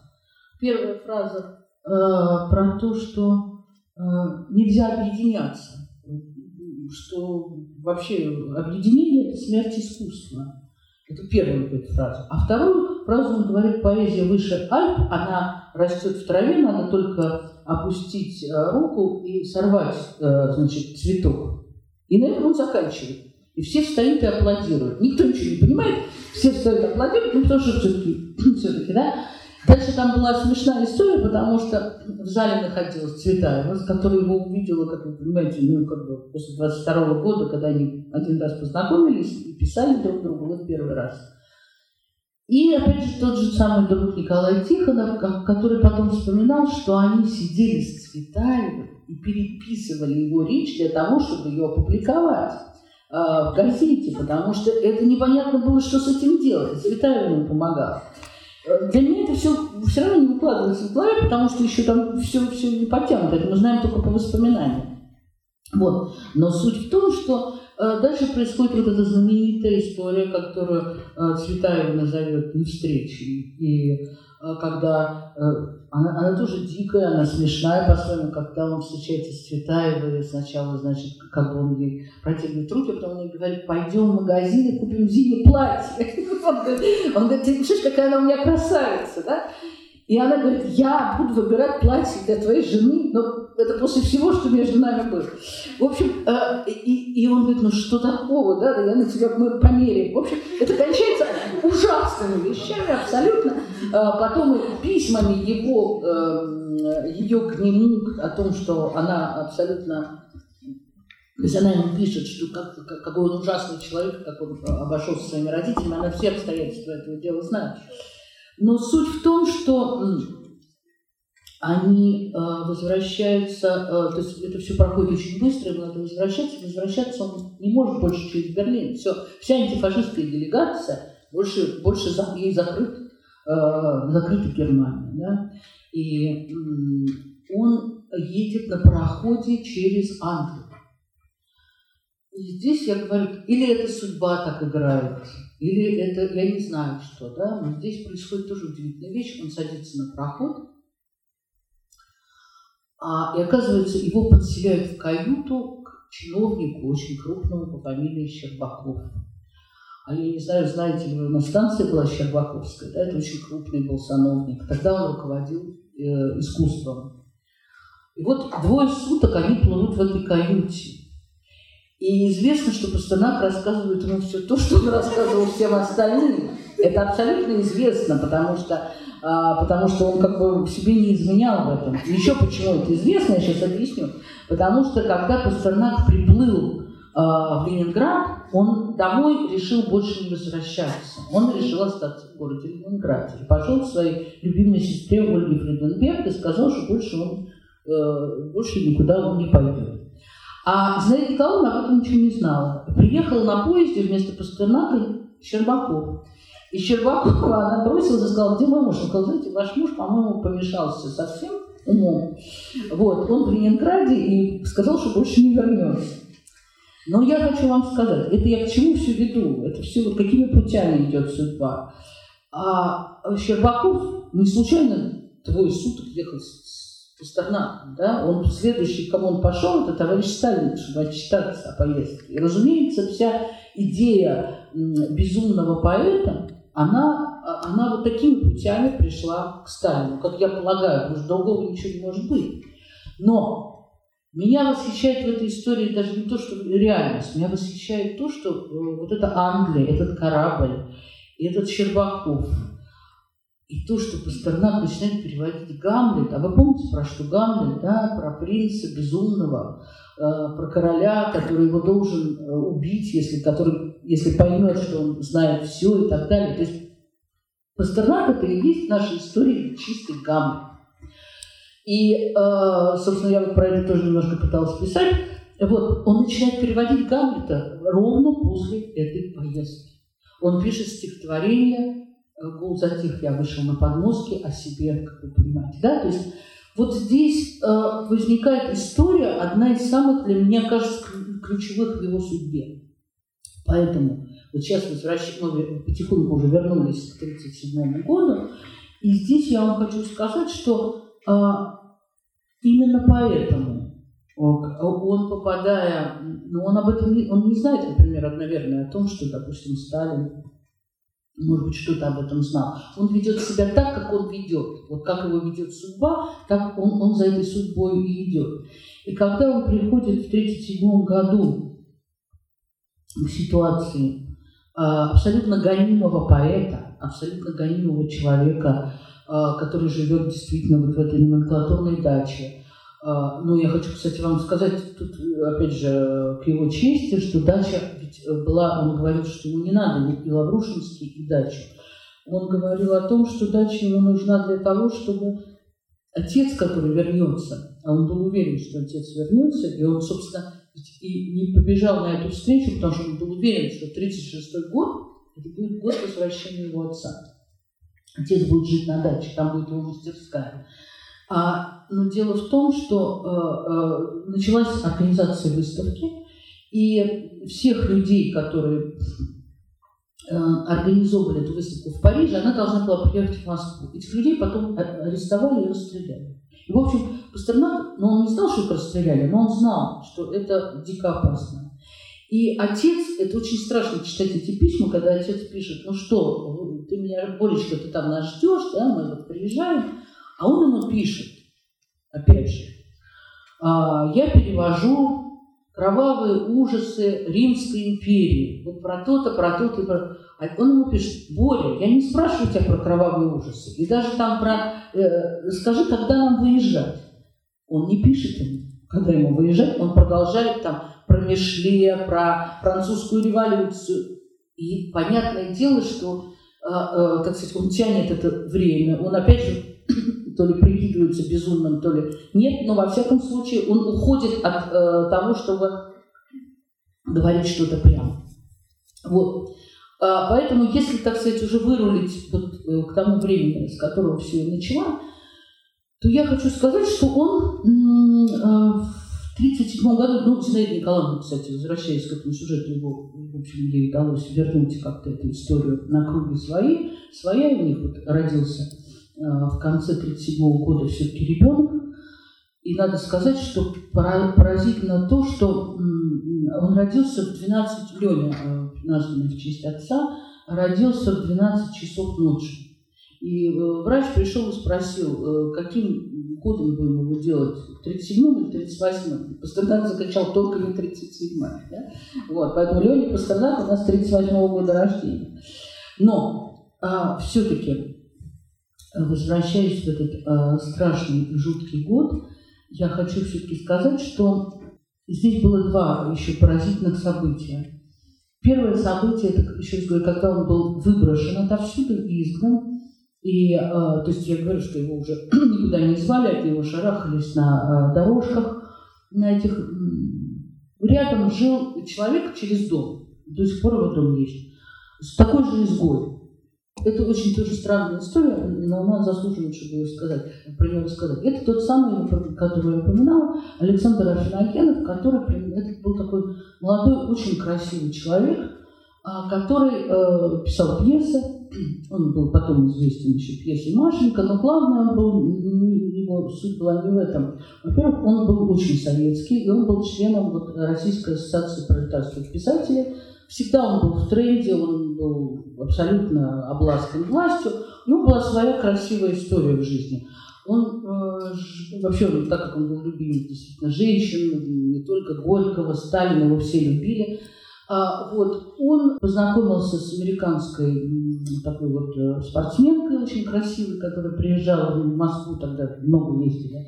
Первая фраза э, про то, что э, нельзя объединяться, что вообще объединение – это смерть искусства. Это первая говорит, фраза. А вторую фразу он говорит, поэзия выше Альп, она растет в траве, надо только опустить э, руку и сорвать, э, значит, цветок. И на этом он заканчивает. И все встают и аплодируют. Никто ничего не понимает, все встают и аплодируют, ну потому что все-таки, все-таки, да. Дальше там была смешная история, потому что в зале находилась Цветаева, которая его увидела, как вы понимаете, ну, как бы после 22 года, когда они один раз познакомились и писали друг другу, вот первый раз. И опять же тот же самый друг Николай Тихонов, который потом вспоминал, что они сидели с Цветаевым и переписывали его речь для того, чтобы ее опубликовать э, в газете, потому что это непонятно было, что с этим делать. Цветаев ему помогал. Для меня это все все равно не укладывается в голове, потому что еще там все, все не потянуто. Это мы знаем только по воспоминаниям. Вот. Но суть в том, что Э, дальше происходит вот эта знаменитая история, которую э, Цветаева назовет «Не встречей». И э, когда она, она тоже дикая, она смешная по-своему, когда он встречается с Цветаевой, сначала, значит, как бы он ей протягивает руки, а потом он ей говорит, пойдем в магазин и купим Зине платье. Он говорит, ты слышишь, какая она у меня красавица, да? И она говорит, я буду выбирать платье для твоей жены, но это после всего, что между нами было. В общем, э, и, и он говорит, ну что такого, да, да я на тебя мы померяем. В общем, это кончается ужасными вещами абсолютно. Э, потом письмами его, э, ее к нему о том, что она абсолютно то есть она ему пишет, что как, как, какой он ужасный человек, как он обошелся со своими родителями, она все обстоятельства этого дела знает. Но суть в том, что они э, возвращаются, э, то есть это все проходит очень быстро, и надо возвращаться, возвращаться он не может больше через Берлин. Все, вся антифашистская делегация больше, больше за, ей закрыт, э, закрыта Германия. Да? И он едет на пароходе через Англию. И здесь я говорю, или это судьба так играет, или это, я не знаю что, да, но здесь происходит тоже удивительная вещь. Он садится на проход, а, и оказывается, его подселяют в каюту к чиновнику очень крупному по фамилии Щербаков. А я не знаю, знаете ли вы, на станции была Щербаковская, да, это очень крупный был сановник. Тогда он руководил э, искусством. И вот двое суток они плывут в этой каюте. И известно, что Пастернак рассказывает ему все то, что он рассказывал всем остальным. Это абсолютно известно, потому что, а, потому что он как бы себе не изменял в этом. Еще почему это известно, я сейчас объясню. Потому что когда Пастернак приплыл а, в Ленинград, он домой решил больше не возвращаться. Он решил остаться в городе Ленинграде. Пошел к своей любимой сестре Ольге Фриденберг и сказал, что больше он э, больше никуда он не пойдет. А Зинаида Николаевна об этом ничего не знала. Приехал на поезде вместо Пастернака Щербаков. И Щербакова она бросилась и сказала, где мой муж? Он сказал, знаете, ваш муж, по-моему, помешался совсем умом. Вот, он в Ленинграде и сказал, что больше не вернется. Но я хочу вам сказать, это я к чему все веду, это все вот какими путями идет судьба. А Щербаков не случайно двое суток ехал с Пастернаком, да, он следующий, кому он пошел, это товарищ Сталин, чтобы отчитаться о поездке. И, разумеется, вся идея безумного поэта, она, она вот такими путями пришла к Сталину, как я полагаю, потому что другого ничего не может быть. Но меня восхищает в этой истории даже не то, что реальность, меня восхищает то, что э, вот эта Англия, этот корабль, этот Щербаков, и то, что Пастернак начинает переводить Гамлет, а вы помните, про что Гамлет, да, про принца безумного, э, про короля, который его должен э, убить, если, который, если поймет, что он знает все и так далее. То есть Пастернак это и есть наша история чистый Гамлет. И, э, собственно, я вот про это тоже немножко пыталась писать. Вот, он начинает переводить Гамлета ровно после этой поездки. Он пишет стихотворение «Гул затих, я вышел на подмостки о себе», как вы понимаете. Да? То есть вот здесь э, возникает история, одна из самых, для меня кажется, ключевых в его судьбе. Поэтому вот сейчас возвращаем, мы потихоньку уже вернулись к 1937 году, и здесь я вам хочу сказать, что а, именно поэтому он, попадая, ну, он об этом не, он не знает, например, наверное, о том, что, допустим, Сталин, может быть, что-то об этом знал. Он ведет себя так, как он ведет. Вот как его ведет судьба, так он, он за этой судьбой и идет. И когда он приходит в 1937 году к ситуации а, абсолютно гонимого поэта, абсолютно гонимого человека, а, который живет действительно вот в этой номенклатурной даче. А, ну, я хочу, кстати, вам сказать, тут, опять же, к его чести, что дача ведь была, он говорил, что ему не надо и Лаврушинский, и дачу. Он говорил о том, что дача ему нужна для того, чтобы отец, который вернется, а он был уверен, что отец вернется, и он, собственно, и не побежал на эту встречу, потому что он был уверен, что 36-й год – это будет год возвращения его отца. Отец будет жить на даче, там будет его мастерская. А, но дело в том, что э, э, началась организация выставки, и всех людей, которые э, организовывали эту выставку в Париже, она должна была приехать в Москву. Этих людей потом арестовали и расстреляли. И, в общем, Пастернак, ну, он не знал, что их расстреляли, но он знал, что это дико опасно. И отец, это очень страшно читать эти письма, когда отец пишет, ну что, ты меня, Боречка, ты там нас ждешь, да, мы вот приезжаем, а он ему пишет, опять же, «А, я перевожу кровавые ужасы Римской империи. Вот про то-то, про то-то. Про... А он ему пишет, Боря, я не спрашиваю тебя про кровавые ужасы. И даже там про... Э, скажи, когда нам выезжать. Он не пишет ему, когда ему выезжать. Он продолжает там про Мишле, про французскую революцию. И понятное дело, что, э, э, так сказать, он тянет это время. Он опять же то ли прикидывается безумным, то ли нет, но во всяком случае он уходит от э, того, чтобы говорить что-то прямо. Вот. А, поэтому, если, так сказать, уже вырулить вот, э, к тому времени, с которого все и начала, то я хочу сказать, что он э, в 1937 году, ну, Зинаида Николаевна, кстати, возвращаясь к этому сюжету, его, в общем, ей удалось вернуть как-то эту историю на круги свои, своя у них вот родился в конце 1937 года все-таки ребенок. И надо сказать, что поразительно то, что он родился в 12, Леня, э, названный в честь отца, родился в 12 часов ночи. И э, врач пришел и спросил, каким годом будем его делать, 37-м или 38-м? Пастернак закричал только не 37-й. Да? Вот, поэтому Леня Пастернак у нас 38-го года рождения. Но а, все-таки, возвращаясь в этот а, страшный и жуткий год, я хочу все-таки сказать, что здесь было два еще поразительных события. Первое событие, это, еще раз говорю, когда он был выброшен отовсюду и изгнан, и, э, то есть я говорю, что его уже никуда не звали, от него шарахались на э, дорожках, на этих... Рядом жил человек через дом, до сих пор его дом есть, такой же изгой. Это очень тоже странная история, но она заслуживает, чтобы ее сказать, про нее сказать. Это тот самый, который я упоминала, Александр Афиногенов, который это был такой молодой, очень красивый человек, а, который э, писал пьесы. Он был потом известен еще пьесой Машенька, но главное, он был, его суть была не в этом. Во-первых, он был очень советский, и он был членом вот, Российской ассоциации пролетарских писателей, Всегда он был в тренде, он был абсолютно обласкан властью. Него была своя красивая история в жизни. Он э, вообще, так как он был любимый действительно женщин, не только Горького, Сталина, его все любили. А, вот, он познакомился с американской такой вот э, спортсменкой очень красивой, которая приезжала в Москву, тогда много ездили.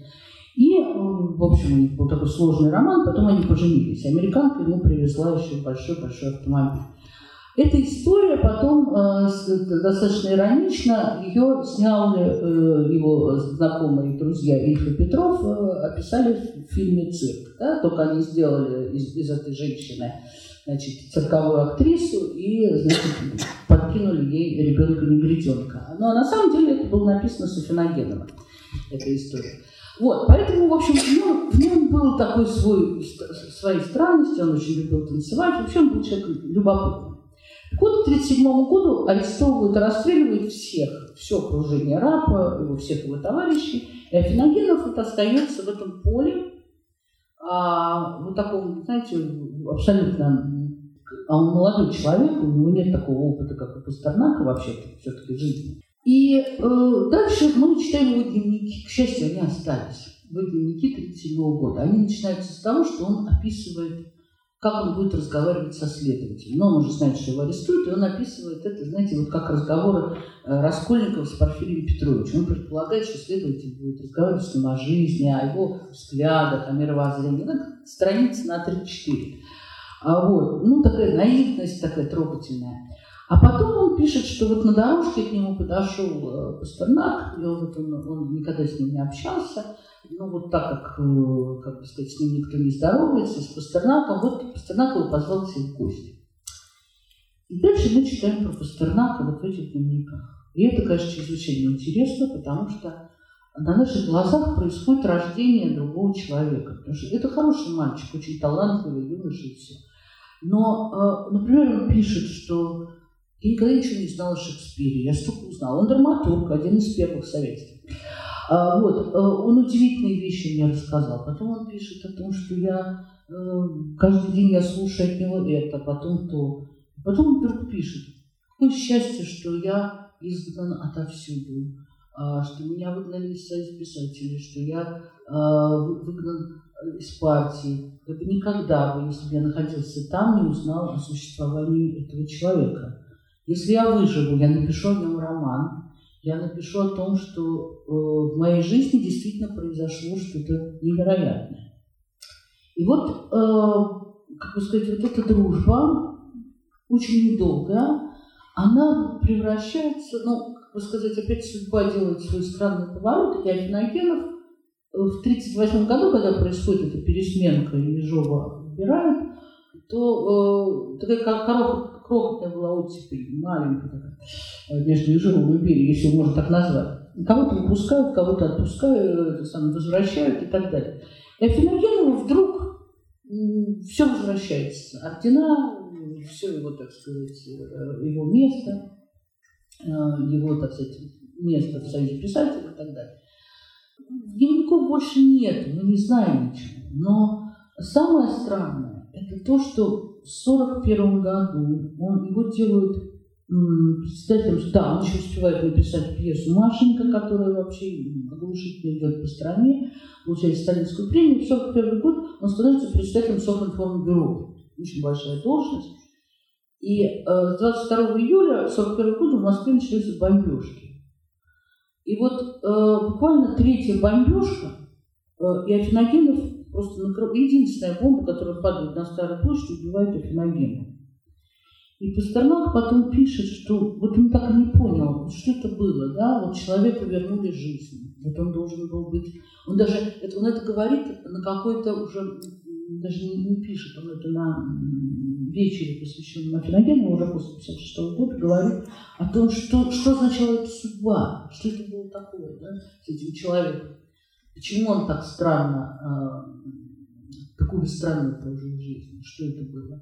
И, в общем, у них был такой сложный роман, потом они поженились. Американка ему привезла еще большой-большой автомобиль. Эта история потом э, достаточно иронично, ее сняли э, его знакомые друзья Ильфа Петров, э, описали в фильме «Цирк». Да? Только они сделали из, из этой женщины значит, цирковую актрису и значит, подкинули ей ребенка-негритенка. Но на самом деле это было написано Софиногеново, эта история. Вот, поэтому, в общем, в нем, в нем был такой свой, свои странности, он очень любил танцевать, вообще он был человек любопытный. Вот, к 1937 году арестовывают и расстреливают всех, все окружение рапа, его, всех его товарищей, и Афиногенов вот остается в этом поле, а, вот таком, знаете, абсолютно а он молодой человек, у него нет такого опыта, как у Пастернака вообще-то, все-таки жизни. И э, дальше мы читаем его дневники. К счастью, они остались. Его дневники 1937 года. Они начинаются с того, что он описывает, как он будет разговаривать со следователем. Но он уже знает, что его арестуют, и он описывает это, знаете, вот как разговоры э, Раскольникова с Порфирием Петровичем. Он предполагает, что следователь будет разговаривать с ним о жизни, о его взглядах, о мировоззрении. Это страница на 3-4. А вот, ну, такая наивность такая трогательная. А потом он пишет, что вот на дорожке к нему подошел э, Пастернак, и он, вот он, он никогда с ним не общался, ну вот так как, э, как бы сказать, с ним никто не здоровается, с Пастернаком, вот Пастернак его позвал к себе в гости. И дальше мы читаем про Пастернака вот в этих дневниках. И это, конечно, чрезвычайно интересно, потому что на наших глазах происходит рождение другого человека. Потому что это хороший мальчик, очень талантливый, юноша и все. Но, э, например, он пишет, что я никогда ничего не знала о Шекспире, я столько узнала. Он драматург, один из первых советских. А, вот, э, он удивительные вещи мне рассказал. Потом он пишет о том, что я э, каждый день я слушаю от него это, потом то. Потом он вдруг пишет, какое счастье, что я изгнан отовсюду, а, что меня выгнали из писателей, что я выгнан из партии. Я бы никогда если бы я находился там, не узнал о существовании этого человека. Если я выживу, я напишу о нем роман, я напишу о том, что э, в моей жизни действительно произошло что-то невероятное. И вот, э, как бы сказать, вот эта дружба, очень недолгая, она превращается, ну, как бы сказать, опять судьба делает свой странный поворот, и Афиногенов в 1938 году, когда происходит эта пересменка, Ежова выбирают, то э, такая коробка крохотная была оттепель, маленькая э, между Ежовым и Берией, если можно так назвать. Кого-то выпускают, кого-то отпускают, сам, возвращают и так далее. И Афиногенову вдруг все возвращается. Ордена, все его, так сказать, э, его место, э, его, так сказать, место в Союзе писателей и так далее. Дневников больше нет, мы не знаем ничего. Но самое странное, это то, что в 1941 году он, его делают председателем, да, он еще успевает написать пьесу «Машенька», которая вообще оглушительно идет по стране, получает сталинскую премию. В 1941 год он становится председателем Совинформбюро. Очень большая должность. И э, с 22 июля 1941 года в Москве начались бомбежки. И вот э, буквально третья бомбежка, э, и Афиногенов просто накрыл, единственная бомба, которая падает на Старую площадь, убивает Афиногенов. И Пастернак потом пишет, что вот он так и не понял, что это было, да, вот человеку вернули жизнь, вот он должен был быть, он даже, это, он это говорит на какой-то уже, даже не, не пишет, он это на вечере, посвященном Афиногену, после 56 года, говорит о том, что, что означала эта судьба, что это было такое, да, с этим человеком, почему он так странно, э, такую странную прожил жизнь, что это было.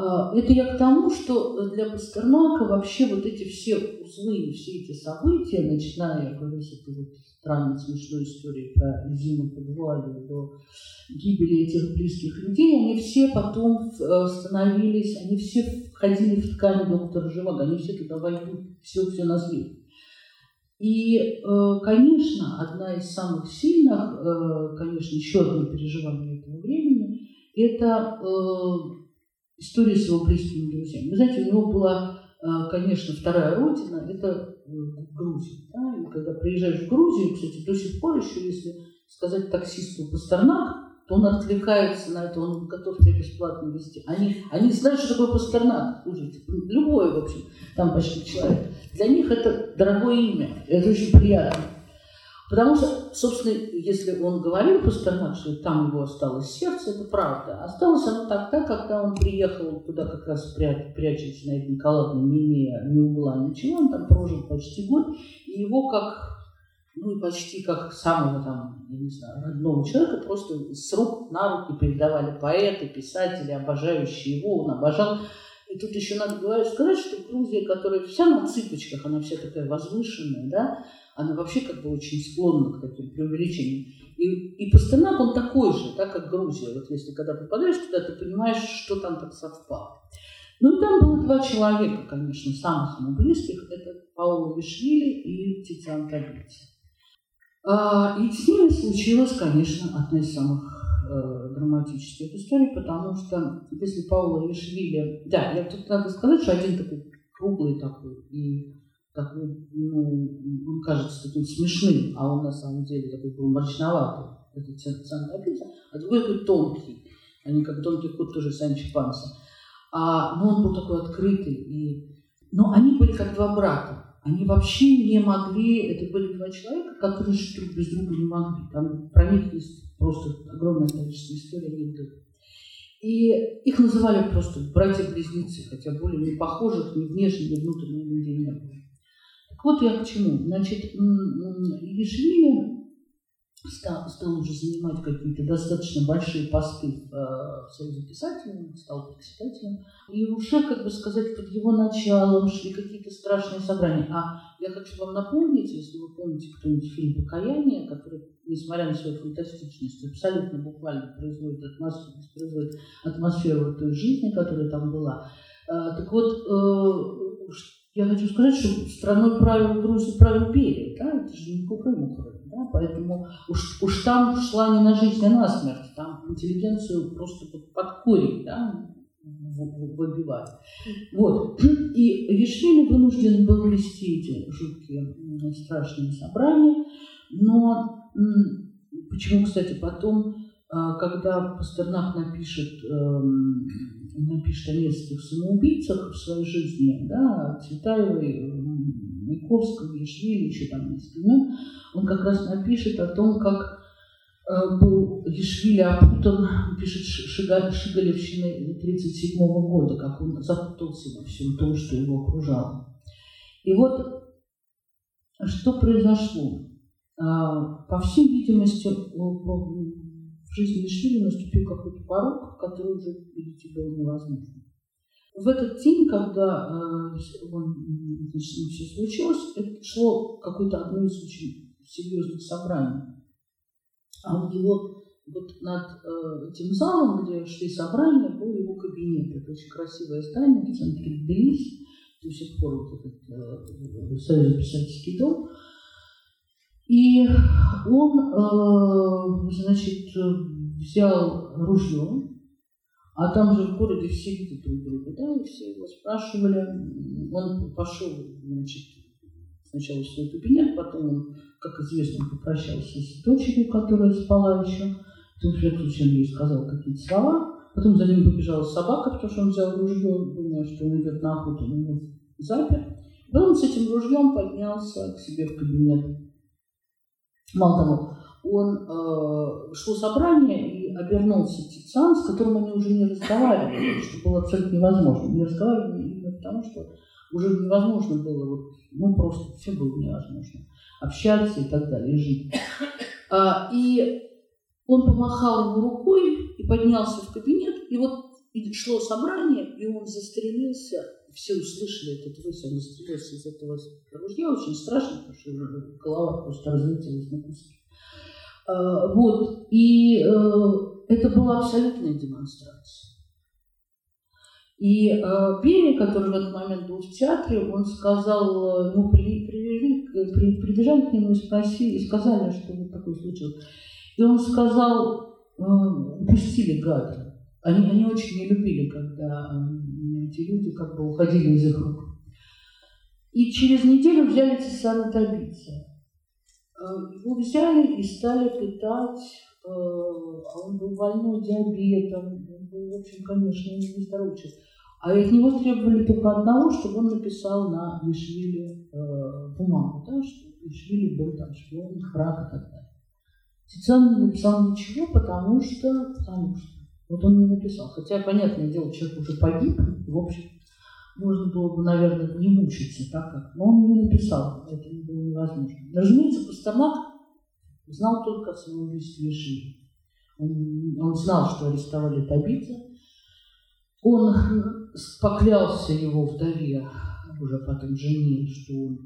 А, это я к тому, что для Пастернака вообще вот эти все узлы, все эти события, начиная, я говорю, с этой вот странной смешной истории про зиму под вуалью до гибели этих близких людей, они все потом э, становились, они все входили в ткань доктора Живаго, они все туда войдут, все, все на. И, э, конечно, одна из самых сильных, э, конечно, еще одно переживание этого времени, это история с его близкими друзьями. Вы знаете, у него была, э, конечно, вторая родина, это э, Грузия. Да? И когда приезжаешь в Грузию, кстати, до сих пор еще, если сказать таксисту Пастернак, то он откликается на это, он готов тебя бесплатно вести. Они, они знают, что такое Пастернак. Слушайте, любой, в общем, там почти человек. Для них это дорогое имя, это очень приятно. Потому что, собственно, если он говорил Пастернак, что там его осталось сердце, это правда. Осталось оно тогда, когда он приехал туда как раз пря- прячась на этой Николаевне, не имея ни угла, ничего. Он там прожил почти год, и его как, ну, почти как самого там, я не знаю, родного человека просто с рук на руки передавали поэты, писатели, обожающие его, он обожал. И тут еще надо говорить, сказать, что Грузия, которая вся на цыпочках, она вся такая возвышенная, да, она вообще как бы очень склонна к таким преувеличениям. И, и Пастернак, он такой же, да, как Грузия. Вот если когда попадаешь туда, ты понимаешь, что там так совпало. Ну там было два человека, конечно, самых ему близких. Это Паула Вишвили и Тициан Табити. А, и с ними случилась, конечно, одна из самых э, драматических историй, потому что если Паула Вишвили... Да, я тут надо сказать, что один такой круглый такой и такой, ну, кажется таким смешным, а он на самом деле такой был мрачноватый, этот Санта Пицца, а другой такой тонкий, они как Дон Кихот тоже Санчо Панса. А, но он был такой открытый. И... Но они были как два брата. Они вообще не могли, это были два человека, которые жить друг без друга не могли. Там про них есть просто огромное количество историй анекдотов. И их называли просто братья-близнецы, хотя более не похожих ни внешне, ни внутренне людей не было. Вот я к чему. Значит, Ишвили стал, стал уже занимать какие-то достаточно большие посты в, э, в Союзе писателей, стал председателем. И уже, как бы сказать, под его началом шли какие-то страшные собрания. А я хочу вам напомнить, если вы помните кто-нибудь фильм «Покаяние», который, несмотря на свою фантастичность, абсолютно буквально производит атмосферу, производит атмосферу той жизни, которая там была. Э, так вот, э, я хочу сказать, что страной правил Грузию правил Берия, да, это же не Кукрымухры, да, поэтому уж, уж там шла не на жизнь, а на смерть, там интеллигенцию просто под, корень, да, выбивать. Вот. И Вишвили вынужден был вести эти жуткие, страшные собрания, но почему, кстати, потом, а, когда Пастернак напишет эм, напишет о нескольких самоубийцах в своей жизни, да, Цветаевой, Маяковского, еще там имен, он как раз напишет о том, как э, был Ешвили опутан, пишет Шигалевщиной 1937 года, как он запутался во всем том, что его окружало. И вот что произошло? А, по всей видимости, в жизни Ишвили наступил какой-то порог, который уже, видите, был невозможно. В этот день, когда э, он, значит, все случилось, это шло какое-то одно из очень серьезных собраний. А у него вот над э, этим залом, где шли собрания, был его кабинет. Это очень красивое здание в центре Тбилиси, до сих пор вот этот э, Союз писательский дом. И он, э, значит, взял ружье, а там же в городе все видят друг друга, да, и все его спрашивали. Он пошел, значит, сначала в свой кабинет, потом он, как известно, попрощался с дочерью, которая спала еще. Тут Флеклучин ей сказал какие-то слова. Потом за ним побежала собака, потому что он взял ружье, думая, что он идет на охоту, он его запер. Потом он с этим ружьем поднялся к себе в кабинет. Мало того, он э, шло собрание и обернулся Тициан, с которым они уже не разговаривали, что было абсолютно невозможно. Не разговаривали именно потому, что уже невозможно было, вот, ну просто все было невозможно, общаться и так далее, жить. А, и он помахал ему рукой и поднялся в кабинет, и вот и шло собрание, и он застрелился. Все услышали этот выстрел, он застрелился из этого ружья. Очень страшно, потому что голова просто разлетелась на куски. А, вот. И э, это была абсолютная демонстрация. И э, Берия, который в этот момент был в театре, он сказал, ему при, при, при, прибежали к нему и спросили, и сказали, что вот такой случай. И он сказал, э, упустили гады. Они, они очень не любили, когда эти люди как бы уходили из их рук. И через неделю взяли Табица. Э, его взяли и стали пытать, э, а он был больной диабетом, он был, в общем, конечно, нездоровый человек. А от него требовали только одного, чтобы он написал на Ишвили э, бумагу, да, что Ишвили был там шпион, враг и так далее. Тициан не написал ничего, потому что, потому что. Вот он не написал. Хотя, понятное дело, человек уже погиб, в общем, можно было бы, наверное, не мучиться так как. Но он не написал, это было невозможно. Разумеется, Пастернак знал только о самоубийстве Шири. Он, он знал, что арестовали Табица. Он поклялся его вдове, уже потом жене, что он,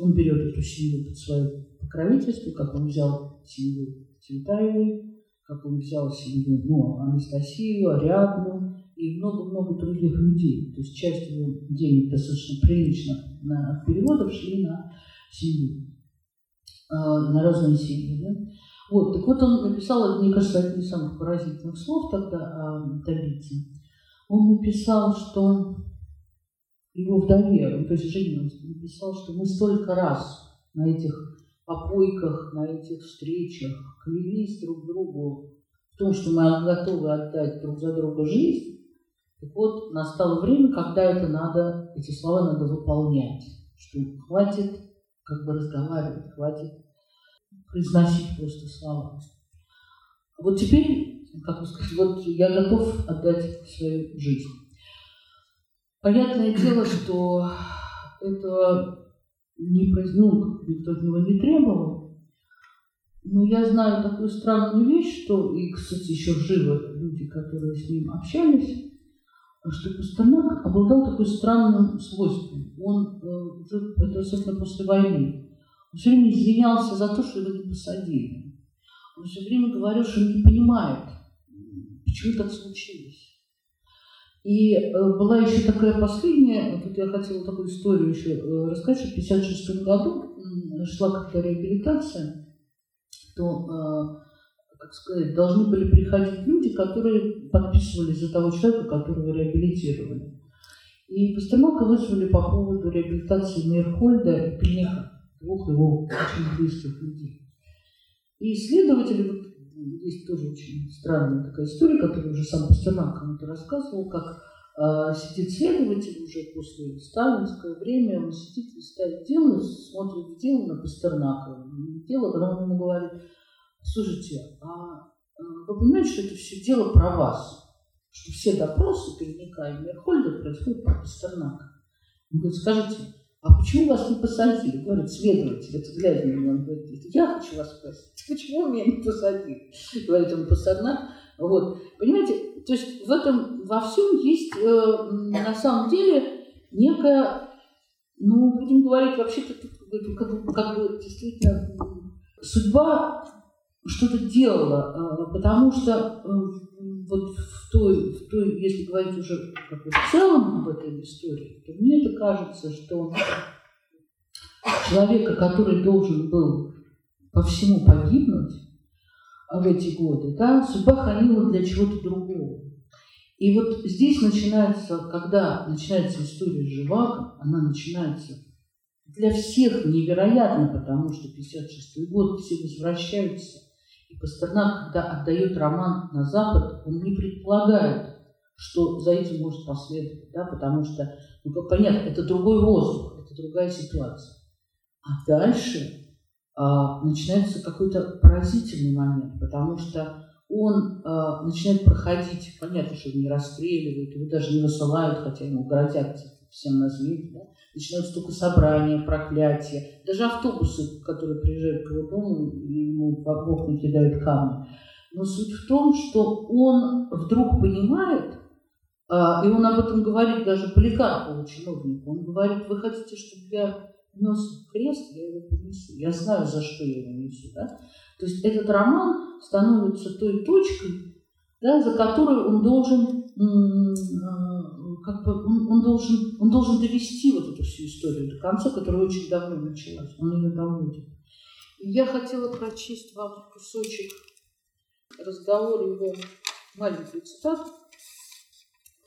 он берет эту семью под свое покровительство, как он взял семью Цветаевой, как он взял семью ну, Анастасию, Ариадну и много-много других людей. То есть часть его денег достаточно прилично на переводов шли на семью, э, на разные семьи. Да? Вот, так вот он написал, мне кажется, один из самых поразительных слов тогда о Табите. Он написал, что его вдове, то есть Женя написал, что мы столько раз на этих попойках, на этих встречах клялись друг другу в том, что мы готовы отдать друг за друга жизнь. Так вот, настало время, когда это надо, эти слова надо выполнять. Что хватит как бы разговаривать, хватит произносить просто слова. Вот теперь, как бы сказать, вот я готов отдать свою жизнь. Понятное дело, что это не ну, никто от него не требовал. Но я знаю такую странную вещь, что, и, кстати, еще живы люди, которые с ним общались, что Пастернак обладал такой странным свойством. Он, э, это особенно после войны, он все время извинялся за то, что его не посадили. Он все время говорил, что не понимает, почему так случилось. И э, была еще такая последняя, тут я хотела такую историю еще э, рассказать, что в 1956 году шла как-то реабилитация, то, э, как сказать, должны были приходить люди, которые подписывались за того человека, которого реабилитировали. И Пастернака вызвали по поводу реабилитации Мейерхольда и Пельниха, двух его очень близких людей. И исследователи, есть тоже очень странная такая история, которую уже сам Пастернак кому-то рассказывал, как э, сидит следователь уже после сталинское время, он сидит, листает дело, смотрит дело на Пастернака. Дело, когда он ему говорит, слушайте, а вы понимаете, что это все дело про вас? Что все допросы Передника и Мерхольда происходят про Пастернака. Он говорит, скажите, а почему вас не посадили? Говорит, следователь, это глядя на меня, он говорит, я хочу вас спросить, почему меня не посадили? Говорит он, Пастернак. Вот, понимаете, то есть в этом, во всем есть э, на самом деле некая, ну, будем говорить, вообще-то как, как бы действительно судьба что-то делала, потому что вот в той, в той, если говорить уже как бы в целом об этой истории, то мне это кажется, что человека, который должен был по всему погибнуть в эти годы, да, судьба хранила для чего-то другого. И вот здесь начинается, когда начинается история Живаго, она начинается для всех невероятно, потому что 56 год все возвращаются и Пастернак, когда отдает роман на Запад, он не предполагает, что за этим может последовать, да, потому что, ну, понятно, это другой воздух, это другая ситуация. А дальше а, начинается какой-то поразительный момент, потому что он а, начинает проходить, понятно, что его не расстреливают, его даже не высылают, хотя ему грозят всем на да? Начинаются только собрания, проклятия, даже автобусы, которые приезжают к его дому, ему в окна кидают камни. Но суть в том, что он вдруг понимает, а, и он об этом говорит даже Поликарпову, чиновнику, он говорит, вы хотите, чтобы я нес крест, я его понесу, я знаю, за что я его несу. Да? То есть этот роман становится той точкой, да, за которую он должен как бы он, он, должен, он должен довести вот эту всю историю до конца, которая очень давно началась. Он ее доводит. Я хотела прочесть вам кусочек разговора его, маленькую цитату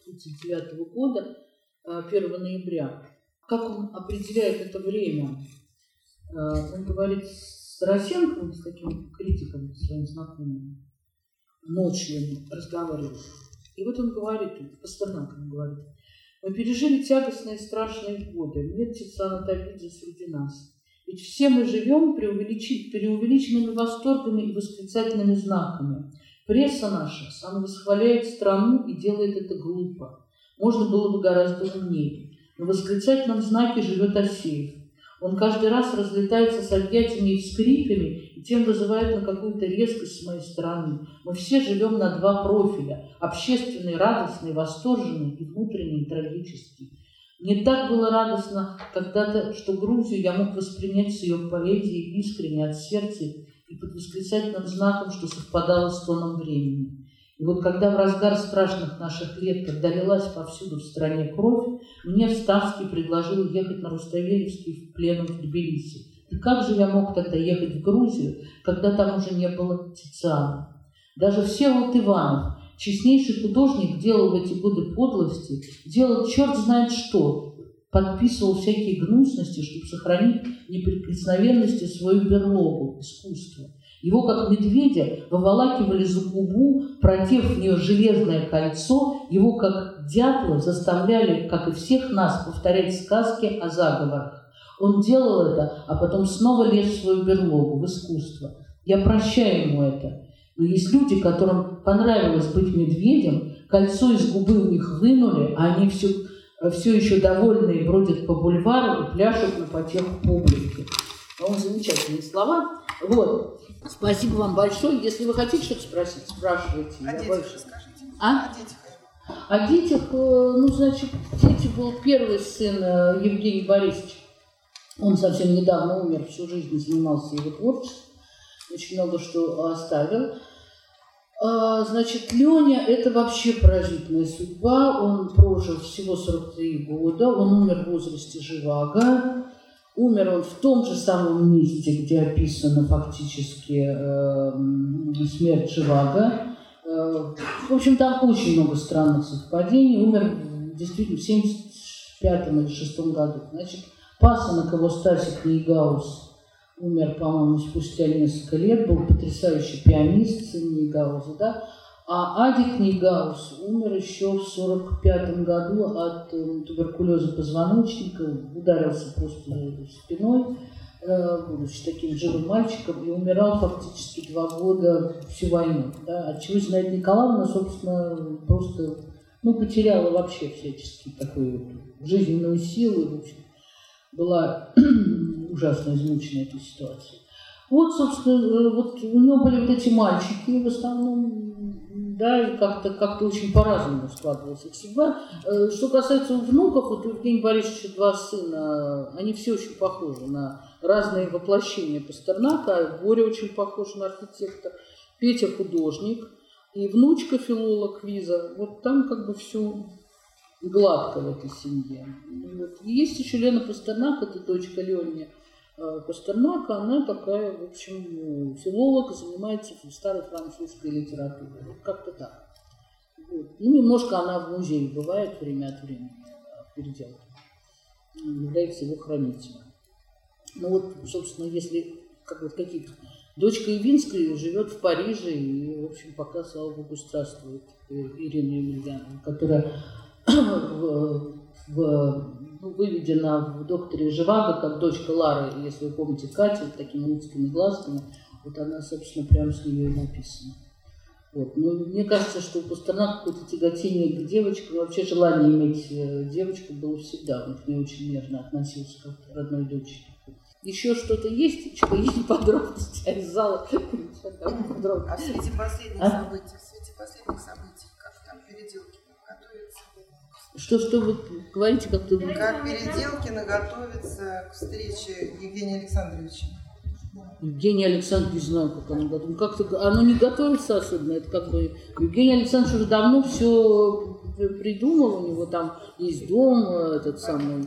1939 года, 1 э, ноября. Как он определяет это время? Э, он говорит с Росенковым, с таким критиком, своим знакомым, ночью разговаривал. И вот он говорит, Пастернак говорит, мы пережили тягостные и страшные годы, нет Тициана Табидзе среди нас. Ведь все мы живем преувеличенными восторгами и восклицательными знаками. Пресса наша самовосхваляет страну и делает это глупо. Можно было бы гораздо умнее. На восклицательном знаке живет Асеев. Он каждый раз разлетается с объятиями и вскриками, и тем вызывает на какую-то резкость с моей стороны. Мы все живем на два профиля – общественный, радостный, восторженный и внутренний, трагический. Мне так было радостно когда-то, что Грузию я мог воспринять с ее поэзией искренне от сердца и под восклицательным знаком, что совпадало с тоном времени. И вот когда в разгар страшных наших лет, когда лилась повсюду в стране кровь, мне Вставский предложил ехать на Руставелевский в пленум в Тбилиси. И как же я мог тогда ехать в Грузию, когда там уже не было Тициана? Даже Всеволод Иванов, честнейший художник, делал в эти годы подлости, делал черт знает что, подписывал всякие гнусности, чтобы сохранить неприкосновенности свою берлогу, искусство. Его, как медведя, выволакивали за губу, продев в нее железное кольцо, его, как дятла, заставляли, как и всех нас, повторять сказки о заговорах. Он делал это, а потом снова лез в свою берлогу, в искусство. Я прощаю ему это. Но есть люди, которым понравилось быть медведем, кольцо из губы у них вынули, а они все, все еще довольные бродят по бульвару и пляшут на потеху публики. Он замечательные слова. Вот. Спасибо вам большое. Если вы хотите что-то спросить, спрашивайте. О детях больше... расскажите. А? О детях. О детях, э, ну, значит, дети был первый сын э, Евгений Борисович. Он совсем недавно умер, всю жизнь занимался его творчеством, очень много что оставил. А, значит, Леня – это вообще поразительная судьба. Он прожил всего 43 года, он умер в возрасте Живаго. Умер он в том же самом месте, где описана фактически э, смерть Живаго. Э, в общем, там очень много странных совпадений. Умер действительно в 75 или 6 году. Значит, пасынок его Стасик Нейгаус умер, по-моему, спустя несколько лет, был потрясающий пианист, сын Нейгауза, да. А Адик Нейгаус умер еще в 1945 году от э, туберкулеза позвоночника, ударился просто спиной, э, будучи таким живым мальчиком, и умирал фактически два года всю войну. Да? От чего Зинаида Николаевна, собственно, просто ну, потеряла вообще всячески такую жизненную силу, в общем, была ужасно измучена этой ситуацией. Вот, собственно, э, вот у него были вот эти мальчики, в основном да, и как-то как очень по-разному складывалась их судьба. Э, что касается внуков, вот у Евгения Борисовича два сына, они все очень похожи на разные воплощения Пастернака. Боря очень похож на архитектор, Петя художник, и внучка филолог Виза. Вот там как бы все гладко в этой семье. Вот. есть еще Лена Пастернак, это дочка Ленни Э, Пастернака, она такая, в общем, филолог, занимается старой французской литературой. Вот как-то так. Вот. Ну, немножко она в музее бывает время от времени, в переделке. Является его хранителем. Ну вот, собственно, если как вот какие-то... Дочка Явинская живет в Париже и, в общем, пока, слава богу, здравствует Ирина Емельянова, которая в, ну, выведена в «Докторе Живаго», как дочка Лары, если вы помните, Катя, с такими узкими глазками. Вот она, собственно, прямо с нее и написана. Вот. Ну, мне кажется, что у Пастернака какое-то тяготение к девочкам, вообще желание иметь э, девочку было всегда. Он к ней очень нежно относился, как к родной дочери. Еще что-то есть, что есть подробности, из зала А в свете последних а? событий, в свете последних событий, Что, что вы говорите как-то? Как Переделкина готовится к встрече Евгения Александровича? Евгений Александрович, не знаю, как оно готовится. Как-то оно не готовится особенно. Это как бы Евгений Александрович уже давно все придумал. У него там есть дом, этот самый.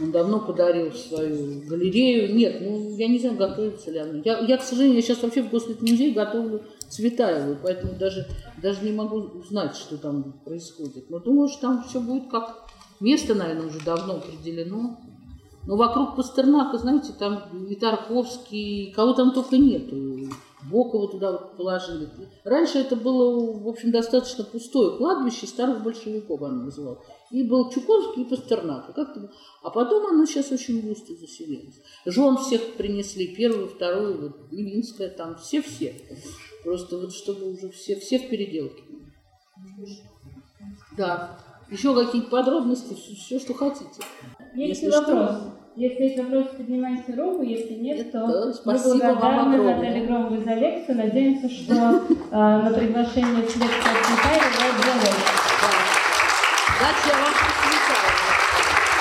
Он давно подарил свою галерею. Нет, ну я не знаю, готовится ли оно. Я, я к сожалению, я сейчас вообще в Гослитмузей готовлю Цветаеву, поэтому даже, даже не могу узнать, что там происходит. Но думаю, что там все будет как место, наверное, уже давно определено. Но вокруг Пастернака, знаете, там и Тарковский, кого там только нету. Бокова туда положили. Раньше это было, в общем, достаточно пустое кладбище старых большевиков, оно называлось. И был Чуковский и Пастернак. Как -то... А потом оно сейчас очень густо заселилось. Жен всех принесли, первую, вторую, вот, Невинская там, все-все. Просто вот чтобы уже все, все в переделке. Да. Еще какие-то подробности, все, что хотите. Есть если вопрос? Что... Если есть вопросы, поднимайте руку. Если нет, то да, мы благодарны Наталье Громовой за лекцию. Надеемся, что э, на приглашение в лекцию от Михаила будет Удачи вам!